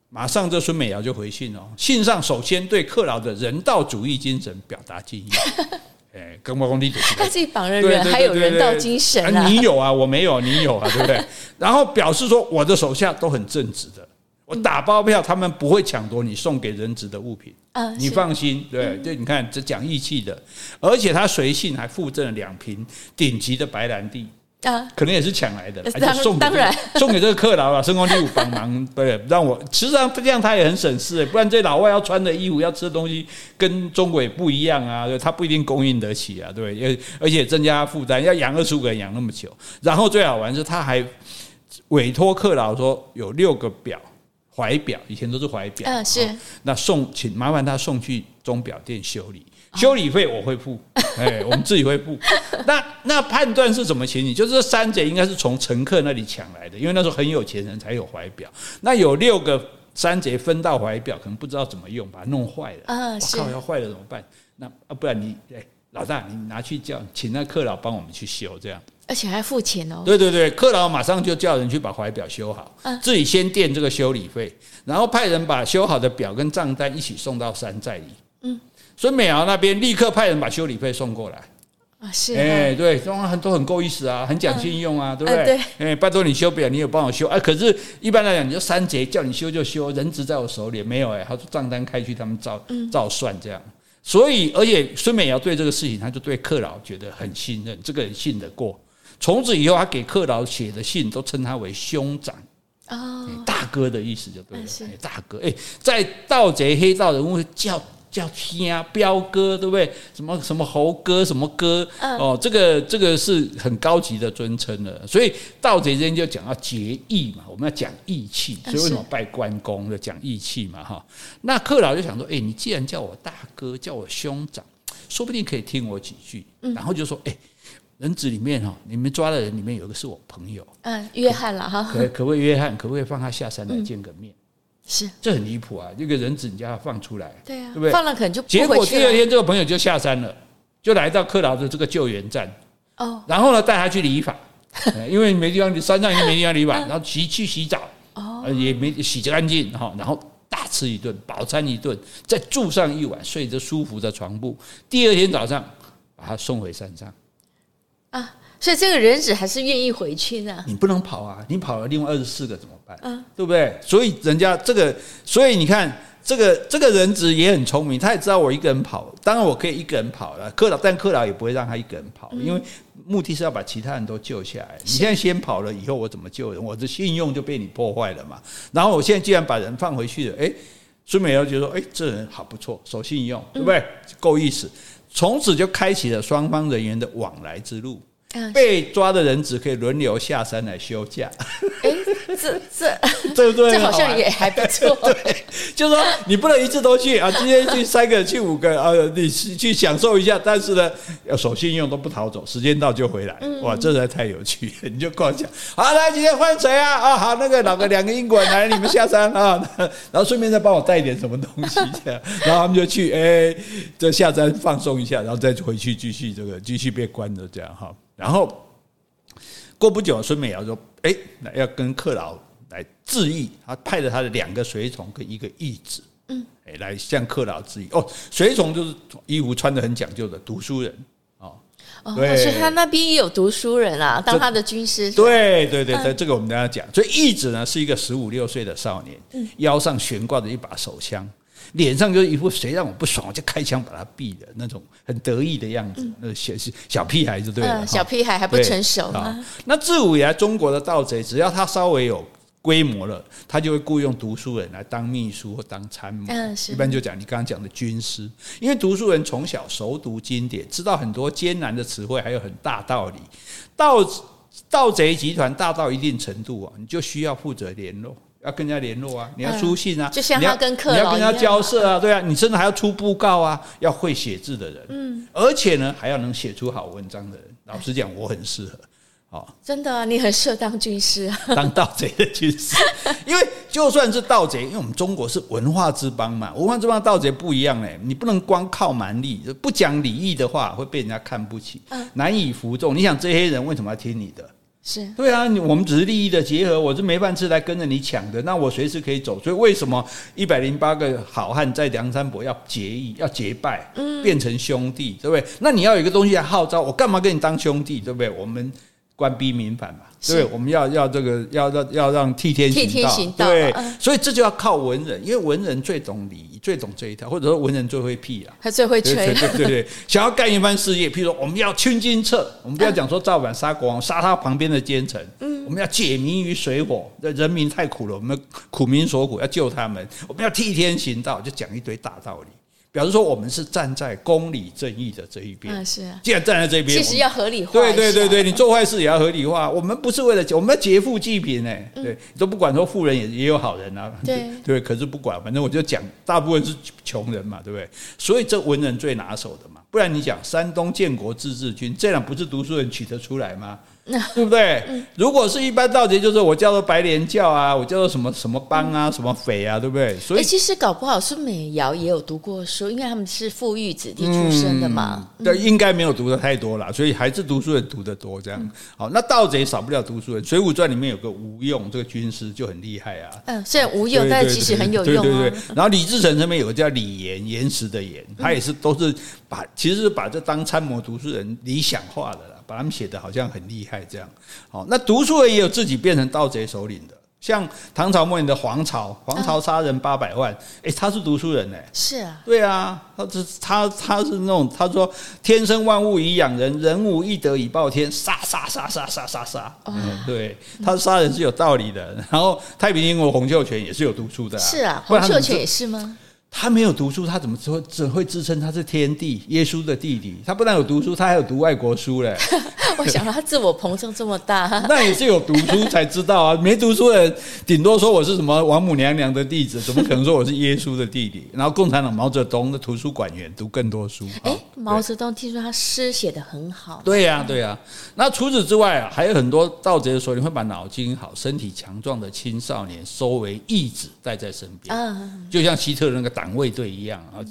马上这孙美瑶就回信哦，信上首先对克劳的人道主义精神表达敬意。哎，跟我讲你他自己绑了人，还有人道精神啊？你有啊，我没有，你有啊，对不对？然后表示说，我的手下都很正直的。我打包票，他们不会抢夺你送给人质的物品，你放心。对，就你看这讲义气的，而且他随信还附赠了两瓶顶级的白兰地，啊，可能也是抢来的，而且送当然送给这个克劳啊，圣光第五帮忙，对，让我实际上这样他也很省事，不然这老外要穿的衣服要吃的东西跟中国也不一样啊，他不一定供应得起啊，对，而且增加负担，要养二十五个人养那么久，然后最好玩是他还委托克劳说有六个表。怀表以前都是怀表，嗯，是。那送，请麻烦他送去钟表店修理。修理费我会付，哎，我们自己会付。那那判断是怎么情形？就是这三贼应该是从乘客那里抢来的，因为那时候很有钱人才有怀表。那有六个三贼分到怀表，可能不知道怎么用，把它弄坏了。嗯是靠，要坏了怎么办？那啊，不然你哎，老大，你拿去叫，请那客老帮我们去修，这样。而且还付钱哦。对对对，客老马上就叫人去把怀表修好，自己先垫这个修理费，然后派人把修好的表跟账单一起送到山寨里。嗯。孙美瑶那边立刻派人把修理费送过来啊，是哎，对，都很都很够意思啊，很讲信用啊，对不对？哎，拜托你修表，你有帮我修啊？可是，一般来讲，你就三节叫你修就修，人质在我手里没有哎，他说账单开去，他们照照算这样。所以，而且孙美瑶对这个事情，他就对克劳觉得很信任，这个人信得过。从此以后，他给克劳写的信都称他为兄长哦，大哥的意思就对了，大哥哎，在盗贼黑道人物叫。叫天啊，彪哥，对不对？什么什么猴哥，什么哥？哦，这个这个是很高级的尊称了。所以盗贼之间就讲要结义嘛，我们要讲义气。所以为什么拜关公要讲义气嘛？哈，那克劳就想说，哎，你既然叫我大哥，叫我兄长，说不定可以听我几句。然后就说，哎，人质里面哈，你们抓的人里面有一个是我朋友，嗯，约翰了哈，可可不可以约翰？可不可以放他下山来见个面？是，这很离谱啊！这个人质你叫他放出来，对啊，对不对？放了可能就不结果第二天这个朋友就下山了，就来到克劳的这个救援站哦，然后呢带他去理发，因为没地方，山上也没地方理发，然后洗去洗澡哦，也没洗干净哈，然后大吃一顿，饱餐一顿，再住上一晚，睡着舒服的床铺，第二天早上把他送回山上啊。所以这个人质还是愿意回去的。你不能跑啊！你跑了，另外二十四个怎么办？嗯，对不对？所以人家这个，所以你看，这个这个人质也很聪明，他也知道我一个人跑，当然我可以一个人跑了。克劳，但克劳也不会让他一个人跑，因为目的是要把其他人都救下来。你现在先跑了，以后我怎么救人？我的信用就被你破坏了嘛。然后我现在既然把人放回去了，哎，孙美瑶就说：“哎，这人好不错，守信用，对不对？够意思。”从此就开启了双方人员的往来之路。被抓的人只可以轮流下山来休假。哎，这这 对不对？这好像也还不错。对，就是说你不能一次都去啊，今天去三个，去五个啊，你去享受一下，但是呢，要守信用都不逃走，时间到就回来。哇，这实在太有趣了，你就跟我讲，好，来今天换谁啊？啊，好，那个哪个两个英国人来，你们下山啊，然后顺便再帮我带一点什么东西，这样，然后他们就去，哎，这下山放松一下，然后再回去继续这个继续被关着这样哈。然后过不久，孙美瑶说：“哎，要跟克劳来致意，他派了他的两个随从跟一个义子，嗯，哎，来向克劳致意。哦，随从就是衣服穿的很讲究的读书人，哦，对，所以他那边也有读书人啊，当他的军师。对对对对，这个我们等下讲。所以义子呢是一个十五六岁的少年，腰上悬挂着一把手枪。”脸上就是一副谁让我不爽，我就开枪把他毙了那种很得意的样子，那个小小屁孩就对了，小屁孩还不成熟啊。那自古以来，中国的盗贼只要他稍微有规模了，他就会雇佣读书人来当秘书或当参谋。嗯，一般就讲你刚刚讲的军师，因为读书人从小熟读经典，知道很多艰难的词汇，还有很大道理。盗盗贼集团大到一定程度啊，你就需要负责联络。要跟人家联络啊，你要书信啊，就像他跟你要跟人家交涉啊，对啊，你甚至还要出布告啊，要会写字的人，嗯，而且呢，还要能写出好文章的人。老实讲，我很适合，哦，真的啊，你很适合当军师啊，当盗贼的军师，因为就算是盗贼，因为我们中国是文化之邦嘛，文化之邦盗贼不一样嘞，你不能光靠蛮力，不讲礼义的话会被人家看不起，难以服众。你想这些人为什么要听你的？是对啊，我们只是利益的结合，我是没饭吃来跟着你抢的，那我随时可以走。所以为什么一百零八个好汉在梁山伯要结义、要结拜，变成兄弟，对不对？那你要有一个东西来号召我，干嘛跟你当兄弟，对不对？我们。官逼民反嘛，对，我们要要这个要要要让替天行道，对，所以这就要靠文人，因为文人最懂礼仪，最懂这一套，或者说文人最会辟啊，他最会吹，对对对，想要干一番事业，譬如说我们要清君侧，我们不要讲说造反杀国王，杀他旁边的奸臣，嗯，我们要解民于水火，人民太苦了，我们苦民所苦，要救他们，我们要替天行道，就讲一堆大道理。表示说我们是站在公理正义的这一边。嗯，是啊。既然站在这边，其实要合理化。对对对对，你做坏事也要合理化。我们不是为了我们要劫富济贫哎，对，都不管说富人也也有好人啊。对对，可是不管，反正我就讲，大部分是穷人嘛，对不对？所以这文人最拿手的嘛，不然你讲山东建国自治军，这样不是读书人取得出来吗？对不对？如果是一般盗贼，就是我叫做白莲教啊，我叫做什么什么帮啊，什么匪啊，对不对？所以其实搞不好是美瑶也有读过书，因为他们是富裕子弟出身的嘛。对，应该没有读的太多了，所以还是读书人读的多这样。好，那盗贼少不了读书人，《水浒传》里面有个吴用，这个军师就很厉害啊。嗯，虽然吴用，但是其实很有用。对对对。然后李自成这边有个叫李岩，岩石的岩，他也是都是把，其实是把这当参谋读书人理想化的了。把他们写的好像很厉害这样，好，那读书人也有自己变成盗贼首领的，像唐朝末年的黄巢，黄巢杀人八百万，哎，他是读书人哎，是啊，对啊，他是他他是那种他说天生万物以养人，人无一德以报天，杀杀杀杀杀杀杀，嗯，对，他杀人是有道理的，然后太平天国洪秀全也是有读书的，是啊，洪秀全也是吗？他没有读书，他怎么说只会自称他是天帝耶稣的弟弟？他不但有读书，他还有读外国书嘞。我想他自我膨胀这么大，那也是有读书才知道啊。没读书的人顶多说我是什么王母娘娘的弟子，怎么可能说我是耶稣的弟弟？然后共产党毛泽东的图书馆员读更多书。哎，毛泽东听说他诗写得很好。对呀，对呀。那除此之外啊，还有很多盗贼的时候，你会把脑筋好、身体强壮的青少年收为义子带在身边。嗯，就像希特勒那个。党卫队一样啊，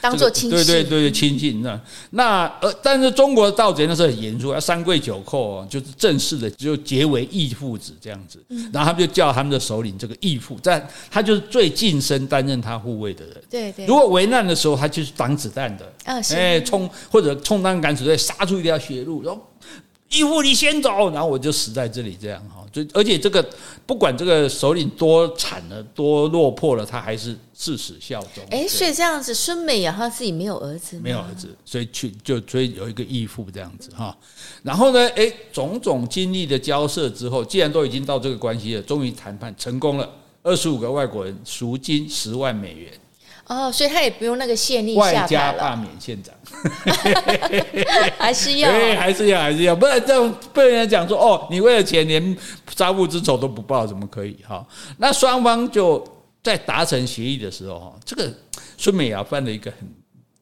当做亲信，对对对，亲近那那呃，但是中国的盗贼那时候很严肃，要三跪九叩，就是正式的就结为义父子这样子，然后他们就叫他们的首领这个义父，但他就是最近身担任他护卫的人，对对。如果危难的时候，他就是挡子弹的，哎，冲或者充当敢死队，杀出一条血路，然后。义父，你先走，然后我就死在这里，这样哈。就而且这个不管这个首领多惨了，多落魄了，他还是誓死效忠。哎，所以这样子，孙美瑶他自己没有儿子，没有儿子，所以去就所以有一个义父这样子哈。然后呢，哎，种种经历的交涉之后，既然都已经到这个关系了，终于谈判成功了，二十五个外国人赎金十万美元。哦，所以他也不用那个县令下外加罢免县长，还是要，还是要，还是要，不然这样被人家讲说哦，你为了钱连杀父之仇都不报，怎么可以？哈，那双方就在达成协议的时候，哈，这个孙美瑶犯了一个很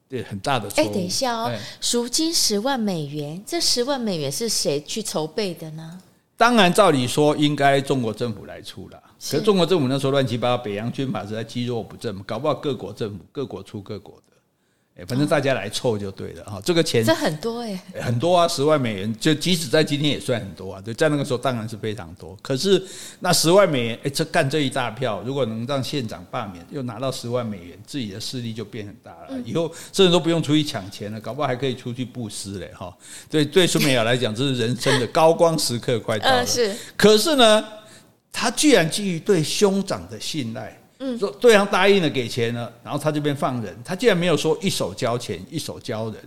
对很大的错误。哎，等一下哦，赎金十万美元，这十万美元是谁去筹备的呢？当然，照理说应该中国政府来出了。可是中国政府那时候乱七八糟，北洋军阀实在积弱不振，搞不好各国政府各国出各国的，哎，反正大家来凑就对了哈。这个钱这很多哎，很多啊，十万美元，就即使在今天也算很多啊。对，在那个时候当然是非常多。可是那十万美元，哎，这干这一大票，如果能让县长罢免，又拿到十万美元，自己的势力就变很大了。以后甚至都不用出去抢钱了，搞不好还可以出去布施嘞哈。对，对孙美瑶来讲，这是人生的高光时刻，快到了。是，可是呢？他居然基于对兄长的信赖，嗯，说对方答应了给钱了，然后他这边放人，他竟然没有说一手交钱一手交人，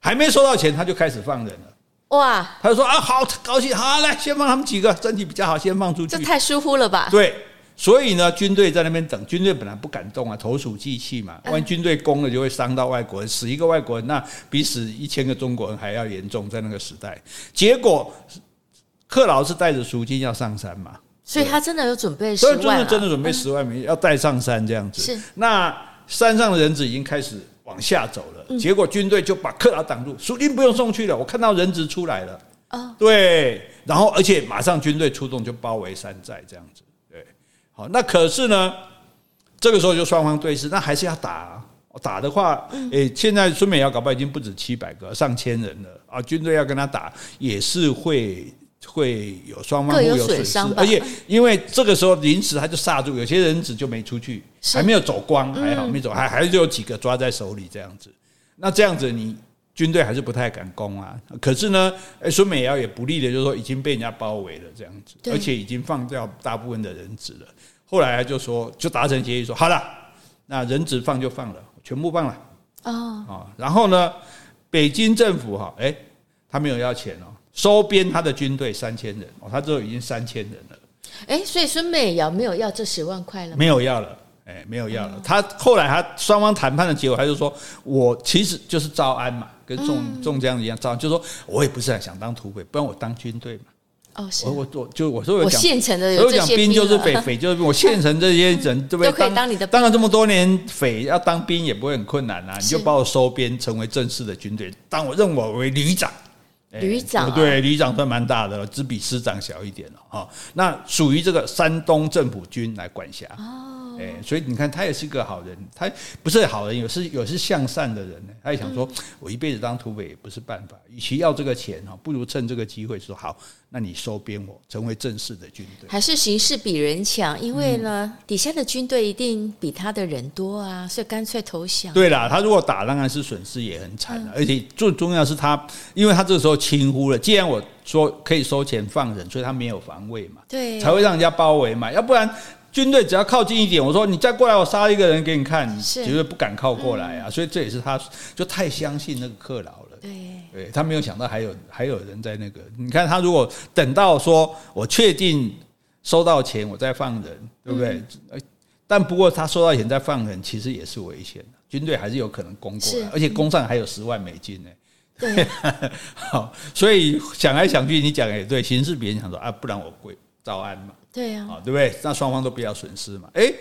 还没收到钱他就开始放人了，哇！他就说啊，好高兴，好来，先放他们几个身体比较好，先放出去。这太疏忽了吧？对，所以呢，军队在那边等，军队本来不敢动啊，投鼠忌器嘛，万一军队攻了就会伤到外国人，死一个外国人那比死一千个中国人还要严重，在那个时代。结果克劳是带着赎金要上山嘛。所以他真的有准备十万，真的真的准备十万美元要带上山这样子。是，那山上的人质已经开始往下走了，结果军队就把克劳挡住，赎金不用送去了。我看到人质出来了，啊，对，然后而且马上军队出动就包围山寨这样子。对，好，那可是呢，这个时候就双方对峙，那还是要打。打的话，诶，现在孙美瑶搞不好已经不止七百个，上千人了啊，军队要跟他打也是会。会有双方会有损失，而且因为这个时候临时他就刹住，有些人质就没出去，还没有走光，还好没走，还还是有几个抓在手里这样子。那这样子你军队还是不太敢攻啊。可是呢，诶，孙美瑶也不利的，就是说已经被人家包围了这样子，而且已经放掉大部分的人质了。后来他就说，就达成协议说，好了，那人质放就放了，全部放了啊。然后呢，北京政府哈，哎，他没有要钱哦。收编他的军队三千人哦，他之后已经三千人了。哎，所以孙美瑶没有要这十万块了吗？没有要了，哎，没有要了。他后来他双方谈判的结果，他就说我其实就是招安嘛，跟中中将一样招安，就说我也不是很想当土匪，不然我当军队嘛。哦，是我我我就我说我现成的有这些兵，兵就是匪，匪就是我现成这些人，对不对？都可以当你的当了这么多年匪，要当兵也不会很困难啊。你就把我收编成为正式的军队，当我认我为旅长。旅长、啊、对，旅长算蛮大的，只比师长小一点了哈。那属于这个山东政府军来管辖。哦，哎，所以你看，他也是个好人，他不是好人，有是有是向善的人呢。他也想说，我一辈子当土匪也不是办法，与其要这个钱哈，不如趁这个机会说好。那你收编我成为正式的军队，还是形势比人强？因为呢，嗯、底下的军队一定比他的人多啊，所以干脆投降。对啦，他如果打，当然是损失也很惨的，嗯、而且最重要是他，因为他这个时候轻忽了。既然我说可以收钱放人，所以他没有防卫嘛，对，才会让人家包围嘛。要不然军队只要靠近一点，我说你再过来，我杀一个人给你看，你绝对不敢靠过来啊。嗯、所以这也是他就太相信那个克劳了。对。对，他没有想到还有还有人在那个，你看他如果等到说我确定收到钱我再放人，对不对？嗯、但不过他收到钱再放人，其实也是危险的，军队还是有可能攻过来，而且攻上还有十万美金呢。对，好，所以想来想去，你讲也对，形势别人想说啊，不然我跪招安嘛，对呀啊，对不对？那双方都不要损失嘛。哎，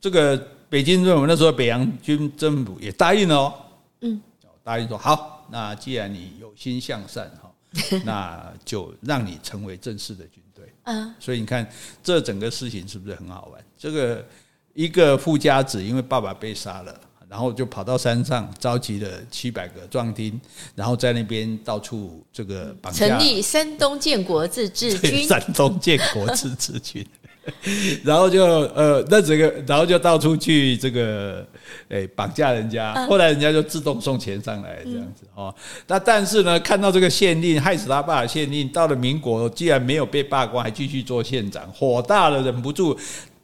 这个北京政府那时候北洋军政府也答应了哦，嗯，答应说好。那既然你有心向善哈，那就让你成为正式的军队。嗯，所以你看这整个事情是不是很好玩？这个一个富家子因为爸爸被杀了，然后就跑到山上召集了七百个壮丁，然后在那边到处这个绑架，成立山东建国自治军，山东建国自治军。然后就呃，那这个，然后就到处去这个，诶，绑架人家。后来人家就自动送钱上来，这样子哦。那但是呢，看到这个县令害死他爸的县令，到了民国，既然没有被罢官，还继续做县长，火大了，忍不住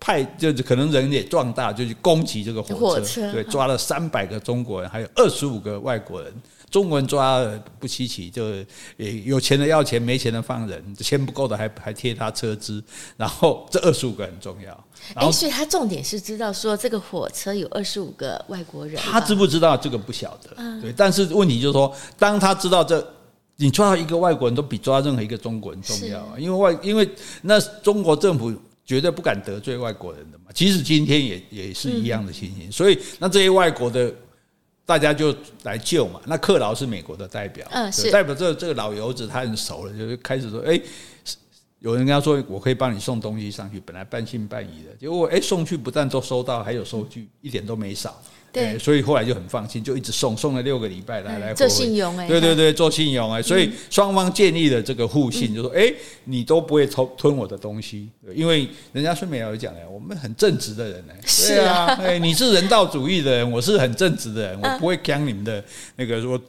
派，就是可能人也壮大，就去攻击这个火车，火车对，抓了三百个中国人，还有二十五个外国人。中国人抓了不稀奇，就有钱的要钱，没钱的放人，钱不够的还还贴他车资，然后这二十五个很重要。哎，所以他重点是知道说这个火车有二十五个外国人，他知不知道这个不晓得，对。但是问题就是说，当他知道这，你抓到一个外国人都比抓任何一个中国人重要啊，因为外因为那中国政府绝对不敢得罪外国人的嘛，即使今天也也是一样的情形，所以那这些外国的。大家就来救嘛。那克劳是美国的代表，嗯，是代表这个、这个老油子他很熟了，就是开始说，哎，有人跟他说，我可以帮你送东西上去，本来半信半疑的，结果哎送去不但都收到，还有收据，一点都没少。对，所以后来就很放心，就一直送，送了六个礼拜，来来回。回。做信用哎，对对对，做信用哎，所以双方建立了这个互信，就说哎，你都不会偷吞我的东西，因为人家孙美瑶讲哎，我们很正直的人哎，是啊，哎，你是人道主义的人，我是很正直的人，我不会讲你们的那个说，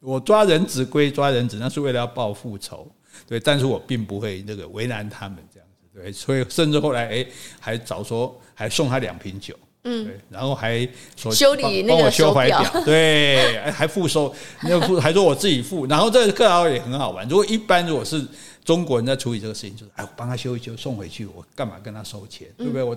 我抓人质归抓人质，那是为了要报复仇，对，但是我并不会那个为难他们这样子，对，所以甚至后来哎，还早说还送他两瓶酒。嗯，对，然后还说修理那个手表，对，还付收，那个付还说我自己付，然后这个克劳也很好玩。如果一般如果是中国人在处理这个事情，就是哎，我帮他修一修送回去，我干嘛跟他收钱，对不对？我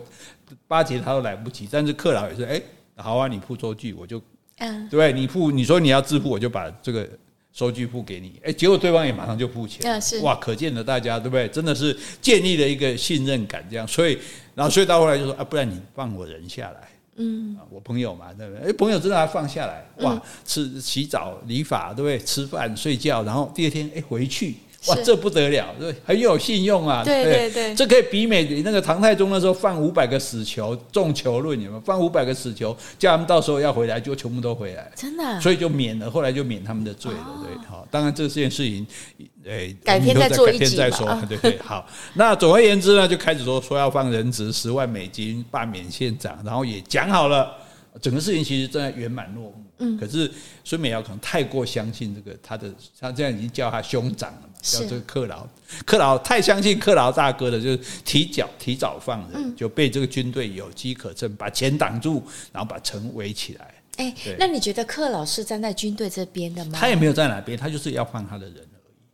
巴结他都来不及。但是克劳也是，哎，好啊，你付收据，我就嗯，对，你付，你说你要自付，我就把这个收据付给你。哎，结果对方也马上就付钱，嗯，是哇，可见的大家对不对？真的是建立了一个信任感，这样，所以。然后，所以到后来就说啊，不然你放我人下来，嗯，我朋友嘛，对不对？哎，朋友真的还放下来，哇，吃洗澡、理发，对不对？吃饭、睡觉，然后第二天哎回去。哇，这不得了，对，很有信用啊！对对。对，这可以比美那个唐太宗那时候放五百个死囚，重囚论有没有？放五百个死囚，叫他们到时候要回来就全部都回来，真的，所以就免了，后来就免他们的罪了，对，好，当然这件事情，诶，改天再做一集再说，对对，好，那总而言之呢，就开始说说要放人质十万美金，罢免县长，然后也讲好了。整个事情其实正在圆满落幕，嗯，可是孙美瑶可能太过相信这个他的，他这样已经叫他兄长了嘛，叫这个克劳，克劳太相信克劳大哥了，就是提脚提早放人，就被这个军队有机可乘，把钱挡住，然后把城围起来。哎，那你觉得克劳是站在军队这边的吗？他也没有在哪边，他就是要放他的人。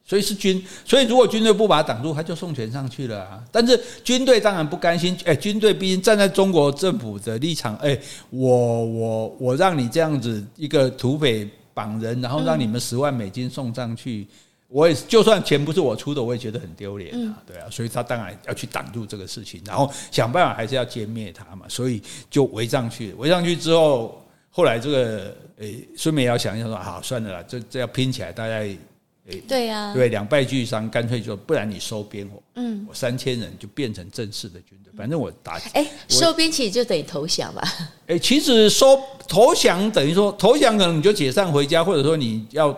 所以是军，所以如果军队不把它挡住，他就送钱上去了啊。但是军队当然不甘心，哎，军队毕竟站在中国政府的立场，哎，我我我让你这样子一个土匪绑人，然后让你们十万美金送上去。嗯我也就算钱不是我出的，我也觉得很丢脸啊，对啊，所以他当然要去挡住这个事情，然后想办法还是要歼灭他嘛，所以就围上去，围上去之后，后来这个诶，孙美瑶想一想说，好，算了啦，这这要拼起来，大家诶，对呀，对，两败俱伤，干脆就不然你收编我，嗯，我三千人就变成正式的军队，反正我打，哎，收编其实就等于投降吧，哎，其实收投降等于说投降，可能你就解散回家，或者说你要。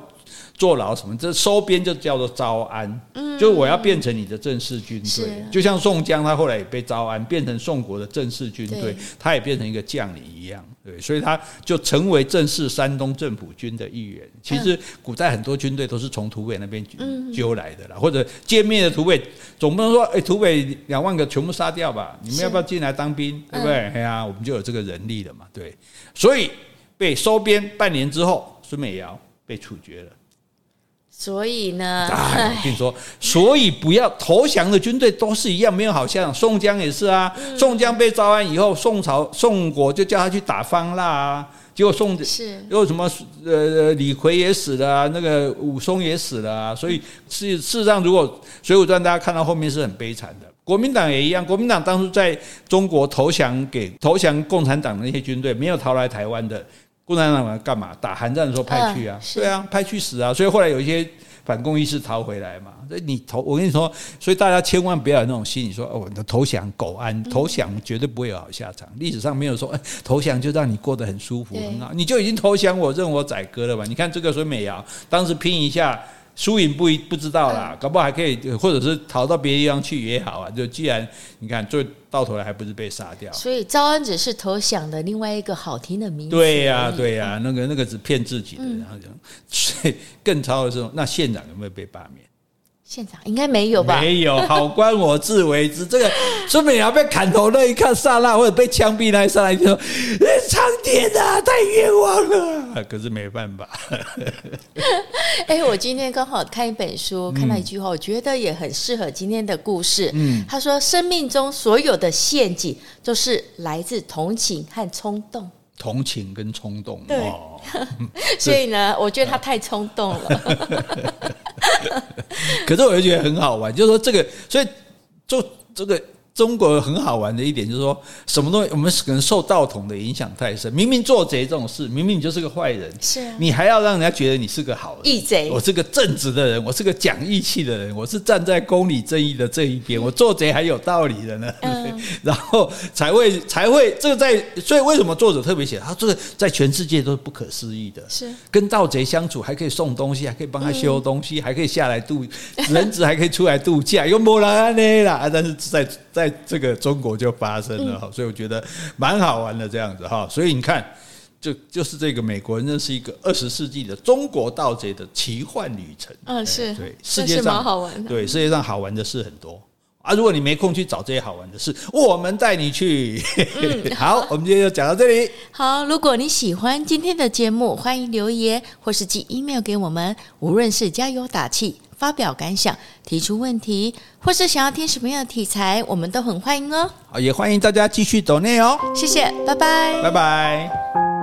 坐牢什么？这收编就叫做招安，嗯，就我要变成你的正式军队，就像宋江他后来也被招安，变成宋国的正式军队，他也变成一个将领一样，对，所以他就成为正式山东政府军的一员。其实古代很多军队都是从土匪那边揪来的啦，或者歼灭的土匪，总不能说哎，土匪两万个全部杀掉吧？你们要不要进来当兵？对不对？哎呀，我们就有这个人力了嘛，对，所以被收编半年之后，孙美瑶被处决了。所以呢，哎，我跟你说，所以不要投降的军队都是一样，没有好下场。宋江也是啊，宋江被招安以后，宋朝宋国就叫他去打方腊啊，结果宋是又什么呃李逵也死了啊，那个武松也死了啊，所以事事实上，如果《水浒传》大家看到后面是很悲惨的。国民党也一样，国民党当初在中国投降给投降共产党的那些军队，没有逃来台湾的。共产党来干嘛？打韩战的时候派去啊，对啊，派去死啊！所以后来有一些反共意识逃回来嘛。所以你投，我跟你说，所以大家千万不要有那种心理，说哦，你投降苟安，投降绝对不会有好下场。历史上没有说，哎，投降就让你过得很舒服很好，你就已经投降我，任我宰割了吧？你看这个孙美瑶当时拼一下。输赢不一不知道啦，搞不好还可以，或者是逃到别的地方去也好啊。就既然你看，最到头来还不是被杀掉。所以招安只是投降的另外一个好听的名字。对呀、啊，对呀、啊，那个那个只骗自己的，然后就，所以更糟的是，那县长有没有被罢免？县长应该没有吧？没有，好官我自为之。这个孙美瑶被砍头那一刻刹那，或者被枪毙那一刹那，就说：“苍天啊，太冤枉了。”可是没办法。哎，我今天刚好看一本书，看到一句话，我觉得也很适合今天的故事。嗯，他说：“生命中所有的陷阱，都是来自同情和冲动。”同情跟冲动。对。哦、所以呢，我觉得他太冲动了。可是我就觉得很好玩，就是说这个，所以就这个。中国很好玩的一点就是说，什么东西我们可能受道统的影响太深。明明做贼这种事，明明你就是个坏人，是啊，你还要让人家觉得你是个好人，义贼。我是个正直的人，我是个讲义气的人，我是站在公理正义的这一边。我做贼还有道理的呢，嗯、然后才会才会这个在。所以为什么作者特别写他这个在全世界都是不可思议的？是跟盗贼相处还可以送东西，还可以帮他修东西，嗯、还可以下来度人质，还可以出来度假，又没人啦。但是在在这个中国就发生了哈，所以我觉得蛮好玩的这样子哈。所以你看，就就是这个美国人，认识一个二十世纪的中国盗贼的奇幻旅程。嗯，是对世界上好玩的，对世界上好玩的事很多啊。如果你没空去找这些好玩的事，我们带你去。嗯、好，我们今天就讲到这里。好，如果你喜欢今天的节目，欢迎留言或是寄 email 给我们，无论是加油打气。发表感想、提出问题，或是想要听什么样的题材，我们都很欢迎哦。好，也欢迎大家继续走内哦。谢谢，拜拜，拜拜。